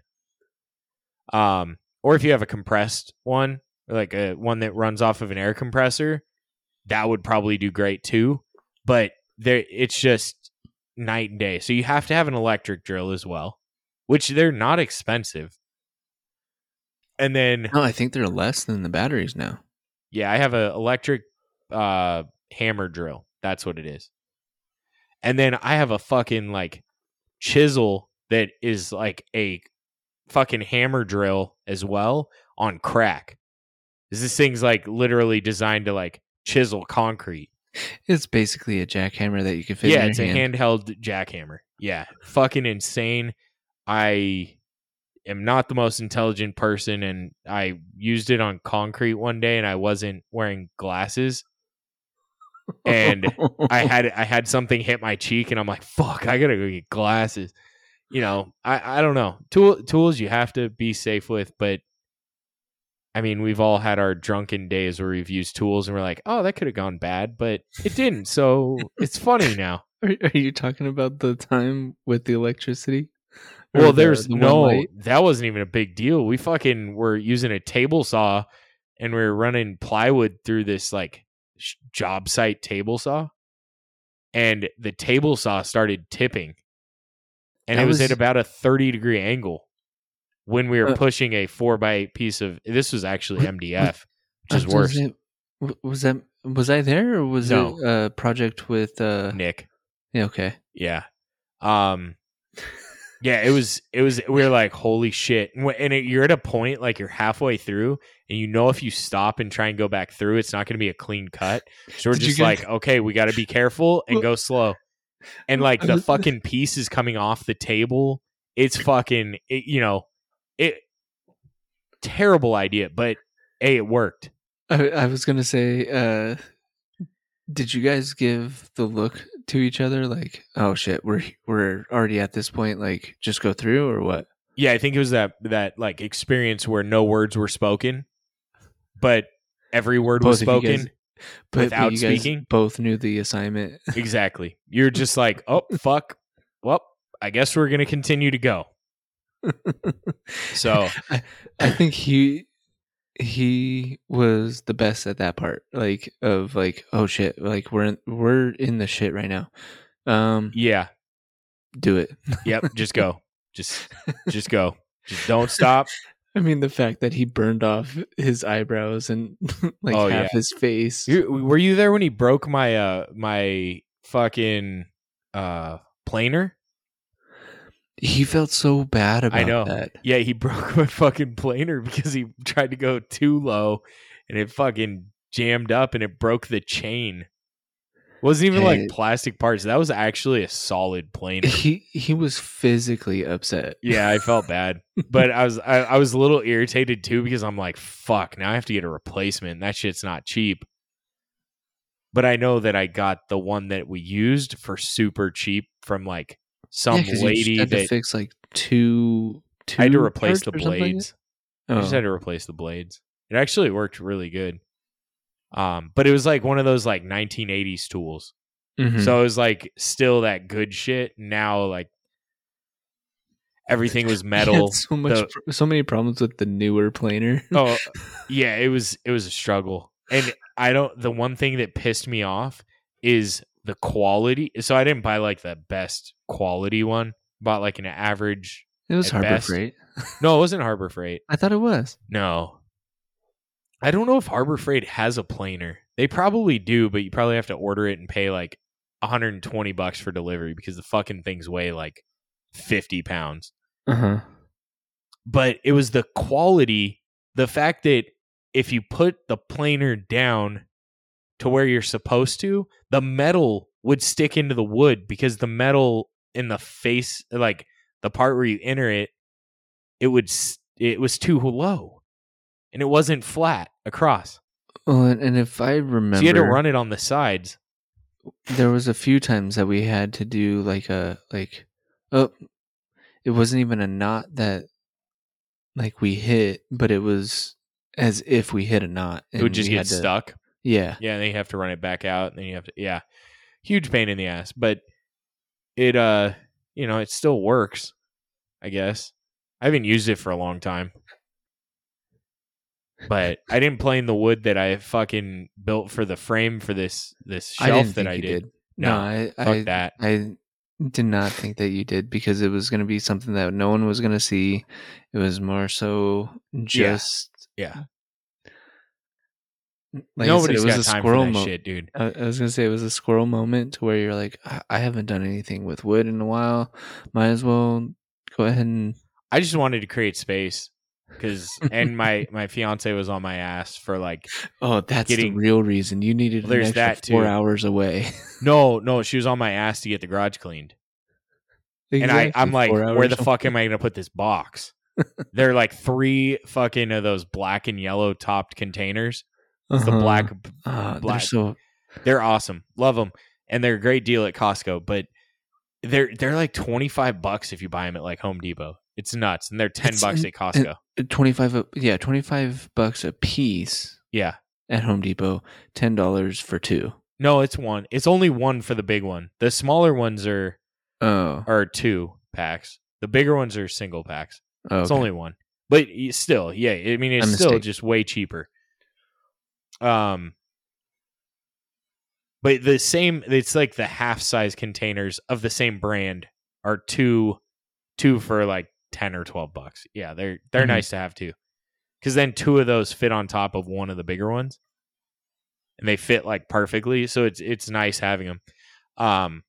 Um or if you have a compressed one, like a one that runs off of an air compressor, that would probably do great too. But there it's just night and day. So you have to have an electric drill as well, which they're not expensive. And then No, I think they're less than the batteries now. yeah, I have an electric uh hammer drill. That's what it is. And then I have a fucking like chisel that is like a fucking hammer drill as well on crack. This thing's like literally designed to like chisel concrete. It's basically a jackhammer that you can fit. yeah, it's your a handheld jackhammer. Yeah, fucking insane. I am not the most intelligent person, and I used it on concrete one day, and I wasn't wearing glasses, and I [LAUGHS] had I had something hit my cheek, and I'm like, "Fuck, I gotta go get glasses." You know, I I don't know. Tool tools you have to be safe with, but I mean, we've all had our drunken days where we've used tools, and we're like, "Oh, that could have gone bad," but it didn't. So [LAUGHS] it's funny now. Are, are you talking about the time with the electricity? Or Well, the- there's the no that wasn't even a big deal. We fucking were using a table saw and we were running plywood through this like sh- job site table saw. And the table saw started tipping. And That it was, was- at about a 30 degree angle when we were Uh, pushing a 4 by 8 piece of this was actually MDF, which is was worse. was that was I there or was No. it a project with? uh Nick. Yeah, okay. Yeah. Um yeah, it was it was we were like holy shit. And, and it, you're at a point like you're halfway through and you know if you stop and try and go back through it's not going to be a clean cut. So we're Did just like okay, we got to be careful and go slow. And like the [LAUGHS] fucking piece is coming off the table. It's fucking it, you know, it terrible idea, but hey, it worked. I, I was gonna say, uh did you guys give the look to each other like, oh shit, we're we're already at this point, like just go through or what? Yeah, I think it was that that like experience where no words were spoken, but every word was Both of you guys- spoken. But, but Without you guys speaking? both knew the assignment. [LAUGHS] exactly. You're just like, oh fuck. Well, I guess we're gonna continue to go. [LAUGHS] So I, I think he he was the best at that part like of like oh shit like we're in, we're in the shit right now um yeah, do it yep. Just go. Just just go. Just don't [LAUGHS] stop. i mean the fact that he burned off his eyebrows and [LAUGHS] like Oh, half yeah. his face You, were you there when he broke my uh my fucking uh planer? He felt so bad about I know. that Yeah, he [LAUGHS] broke my fucking planer because he tried to go too low and it fucking jammed up and it broke the chain. It Wasn't even Hey. like plastic parts. That was actually a solid planer. he he was physically upset yeah, I felt bad. But I was I, I was a little irritated too because I'm like, fuck, now I have to get a replacement. That shit's not cheap. But I know that I got the one that we used for super cheap from like some Yeah, 'cause you just lady had to fix like two two I had to replace the or something like that? blades. I just Oh. had to replace the blades. It actually worked really good. Um, but it was like one of those like 1980s tools. Mhm. So it was like still that good shit. Now like everything was [LAUGHS] metal. so much The- so many problems with the newer planer oh [LAUGHS] yeah, it was it was a struggle. And I don't the one thing that pissed me off is the quality. So I didn't buy like the best quality one. Bought like an average. It was Harbor best. Freight. No, it wasn't Harbor Freight. I thought it was. No. I don't know if Harbor Freight has a planer. They probably do, but you probably have to order it and pay like 120 bucks for delivery because the fucking things weigh like 50 pounds. Uh huh. But it was the quality, the fact that if you put the planer down to where you're supposed to, the metal would stick into the wood because the metal in the face, like the part where you enter it, it would it was too low, and it wasn't flat across. Well, and, if I remember, So you had to run it on the sides. there was a few times that we had to do like a like, oh, it wasn't even a knot that like we hit, but it was as if we hit a knot. it would just get to- stuck. Yeah. Yeah, and then you have to run it back out, and then you have to yeah, huge pain in the ass. But it uh, you know, it still works. I guess I haven't used it for a long time, but I didn't plane the wood that I fucking built for the frame for this this I shelf didn't that think I you did. did. No, No, I Fuck I, that. I did not think that you did because it was going to be something that no one was going to see. It was more so just Yeah, like nobody's said, it got was a time squirrel for that mo- shit, dude. I, I was gonna say it was a squirrel moment to where you're like, I, I haven't done anything with wood in a while. Might as well go ahead and I just wanted to create space because, and [LAUGHS] my my fiance was on my ass for like oh, that's Getting- the real reason you needed Well, there's that, four too. hours away. [LAUGHS] no no she was on my ass to get the garage cleaned. and I I'm like, where the fuck am I gonna put this box? [LAUGHS] They're like three fucking of those black and yellow topped containers. It's the Uh-huh. black. They're black. so They're awesome, love them, and they're a great deal at Costco. But they're they're like twenty five bucks if you buy them at like Home Depot. It's nuts, and they're ten It's bucks at Costco. twenty five. uh, Yeah, twenty five bucks a piece yeah, at Home Depot. Ten dollars for two. no, it's one. It's only one for the big one. The smaller ones are Oh, are two packs. The bigger ones are single packs. oh It's only one, but still, yeah. I mean, it's still just way cheaper. Um, but the same. It's like the half size containers of the same brand are two, two for like ten or twelve bucks. Yeah, they're they're Mhm. nice to have too, because then two of those fit on top of one of the bigger ones, and they fit like perfectly. So it's it's nice having them. Um,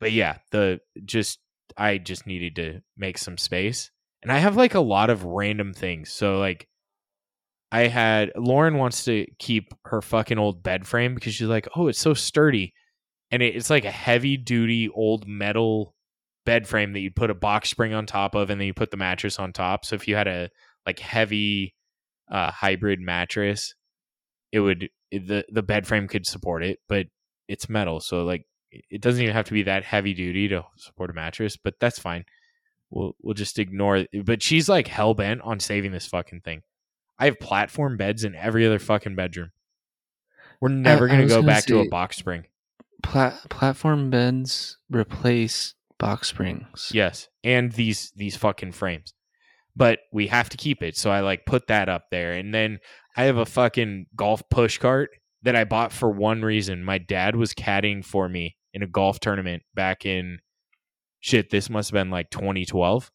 but yeah, the just I just needed to make some space. And I have like a lot of random things. So like I had Lauren wants to keep her fucking old bed frame because she's like, "Oh, it's so sturdy." And it, it's like a heavy duty old metal bed frame that you put a box spring on top of and then you put the mattress on top. So if you had a like heavy uh hybrid mattress, it would the the bed frame could support it, but it's metal, so like it doesn't even have to be that heavy duty to support a mattress, but that's fine. We'll we'll just ignore it. But she's like hell bent on saving this fucking thing. I have platform beds in every other fucking bedroom. We're never I gonna was go gonna back to a box spring. Pla- platform beds replace box springs. Yes, and these these fucking frames. But we have to keep it, so I like put that up there, and then I have a fucking golf push cart that I bought for one reason. My dad was caddying for me in a golf tournament back in shit. This must have been like 2012,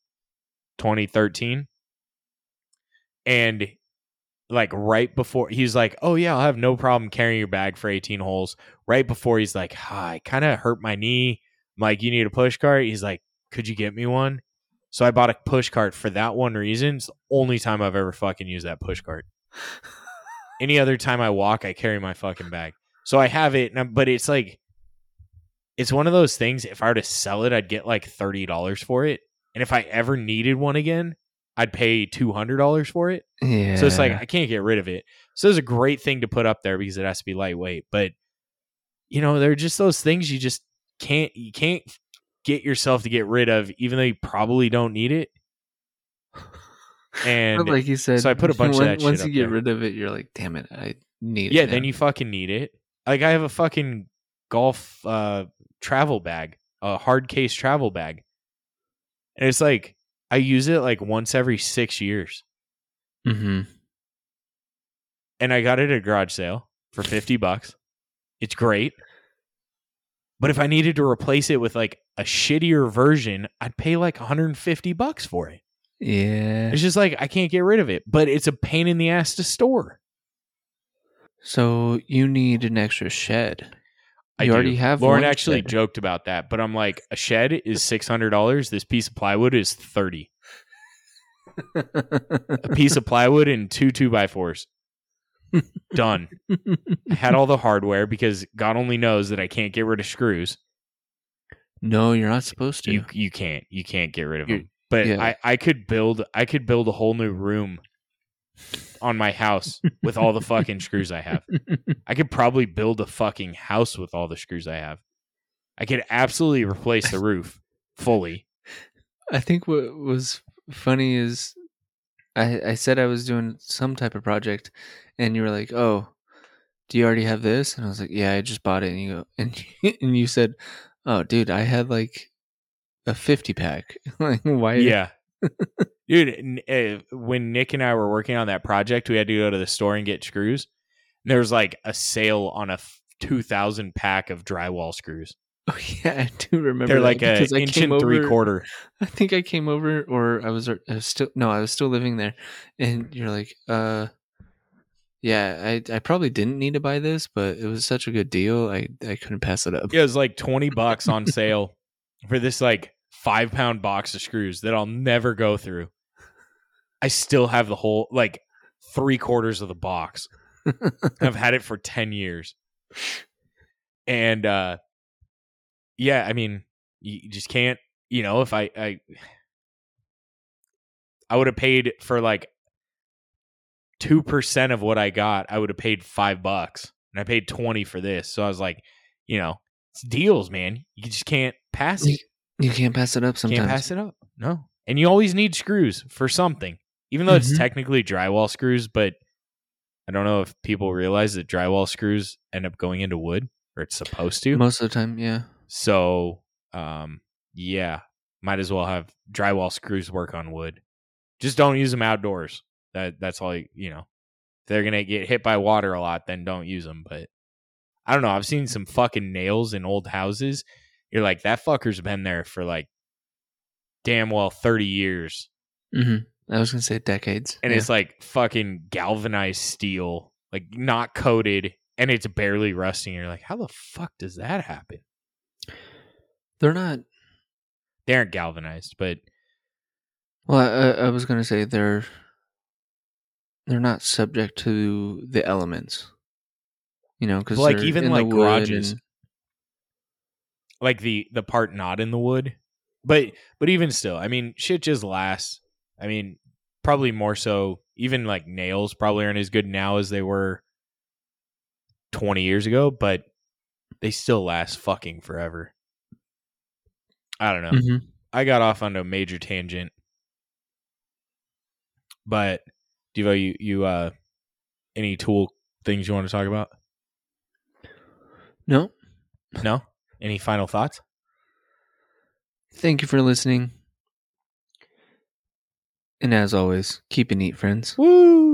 2013, and like right before he's like, "Oh yeah, I'll have no problem carrying your bag for 18 holes." Right before he's like, ah, "I kind of hurt my knee." I'm like, "You need a push cart?" He's like, "Could you get me one?" So I bought a push cart for that one reason. It's the only time I've ever fucking used that push cart. [LAUGHS] Any other time I walk, I carry my fucking bag. So I have it, but it's like, it's one of those things. If I were to sell it, I'd get like thirty dollars for it, and if I ever needed one again, I'd pay two hundred dollars for it. Yeah. So it's like I can't get rid of it. So it's a great thing to put up there because it has to be lightweight. But you know, they're just those things you just can't you can't get yourself to get rid of, even though you probably don't need it. [LAUGHS] And like you said, so I put a bunch of that Once you get there. rid of it, you're like, damn it, I need yeah, it. then you fucking need it. Like I have a fucking golf uh travel bag, a hard case travel bag. And it's like I use it like once every 6 years. Mhm. and I got it at a garage sale for 50 bucks. It's great. But if I needed to replace it with like a shittier version, I'd pay like 150 bucks for it. Yeah. It's just like I can't get rid of it, but it's a pain in the ass to store. So you need an extra shed. I You do. already have Lauren actually shed. joked about that, but I'm like, a shed is $600. This piece of plywood is 30. A piece of plywood and two two by fours. Done. I had all the hardware because God only knows that I can't get rid of screws. no, you're not supposed to. you you can't you can't get rid of You're- them but yeah. i i could build i could build a whole new room on my house with all the fucking screws i have [LAUGHS] i could probably build a fucking house with all the screws i have i could absolutely replace the roof fully I think what was funny is I, I said I was doing some type of project, and you were like, "Oh, do you already have this?" And I was like, "Yeah, I just bought it." And you go, [LAUGHS] and and you said, "Oh, dude, I had like a fifty pack. [LAUGHS] like, why? Yeah. Dude, n- uh, when Nick and I were working on that project, we had to go to the store and get screws. And there was like a sale on a f- 2000 pack of drywall screws. [LAUGHS] Oh, yeah, I do remember. They're like a inch and three over- quarter. I think I came over, or I was, I was still no, I was still living there, and you're like, uh, yeah, I I probably didn't need to buy this, but it was such a good deal, I I couldn't pass it up. Yeah, it was like 20 bucks on sale [LAUGHS] for this like five pound box of screws that I'll never go through. I still have the whole, like three quarters of the box. [LAUGHS] I've had it for 10 years. And uh yeah, I mean, you just can't, you know, if I I I would have paid for like 2% of what I got, I would have paid 5 bucks. And I paid 20 for this. So I was like, you know, it's deals, man. You just can't pass it. You can't pass it up sometimes. Can't pass it up. No. And you always need screws for something. Even though it's Mhm. technically drywall screws, but I don't know if people realize that drywall screws end up going into wood or it's supposed to. Most of the time, yeah. So, um, yeah, might as well have drywall screws work on wood. Just don't use them outdoors. That that's all you, you know. If they're gonna get hit by water a lot, then don't use them. But I don't know. I've seen some fucking nails in old houses. You're like that fucker's been there for like damn well thirty years, hmm I was gonna say decades, and yeah. it's like fucking galvanized steel, like not coated, and it's barely rusting. You're like, how the fuck does that happen? they're not. They aren't galvanized, but Well, I, I was gonna say they're they're not subject to the elements. You know, because like even like garages like the the part not in the wood. But but even still i mean shit just lasts. I mean probably more so even like nails probably aren't as good now as they were 20 years ago but they still last fucking forever. I don't know. Hmm i got off on a major tangent. But devo you you uh any tool things you want to talk about? No, no any final thoughts thank you for listening, and as always, keep it neat, friends. Woo!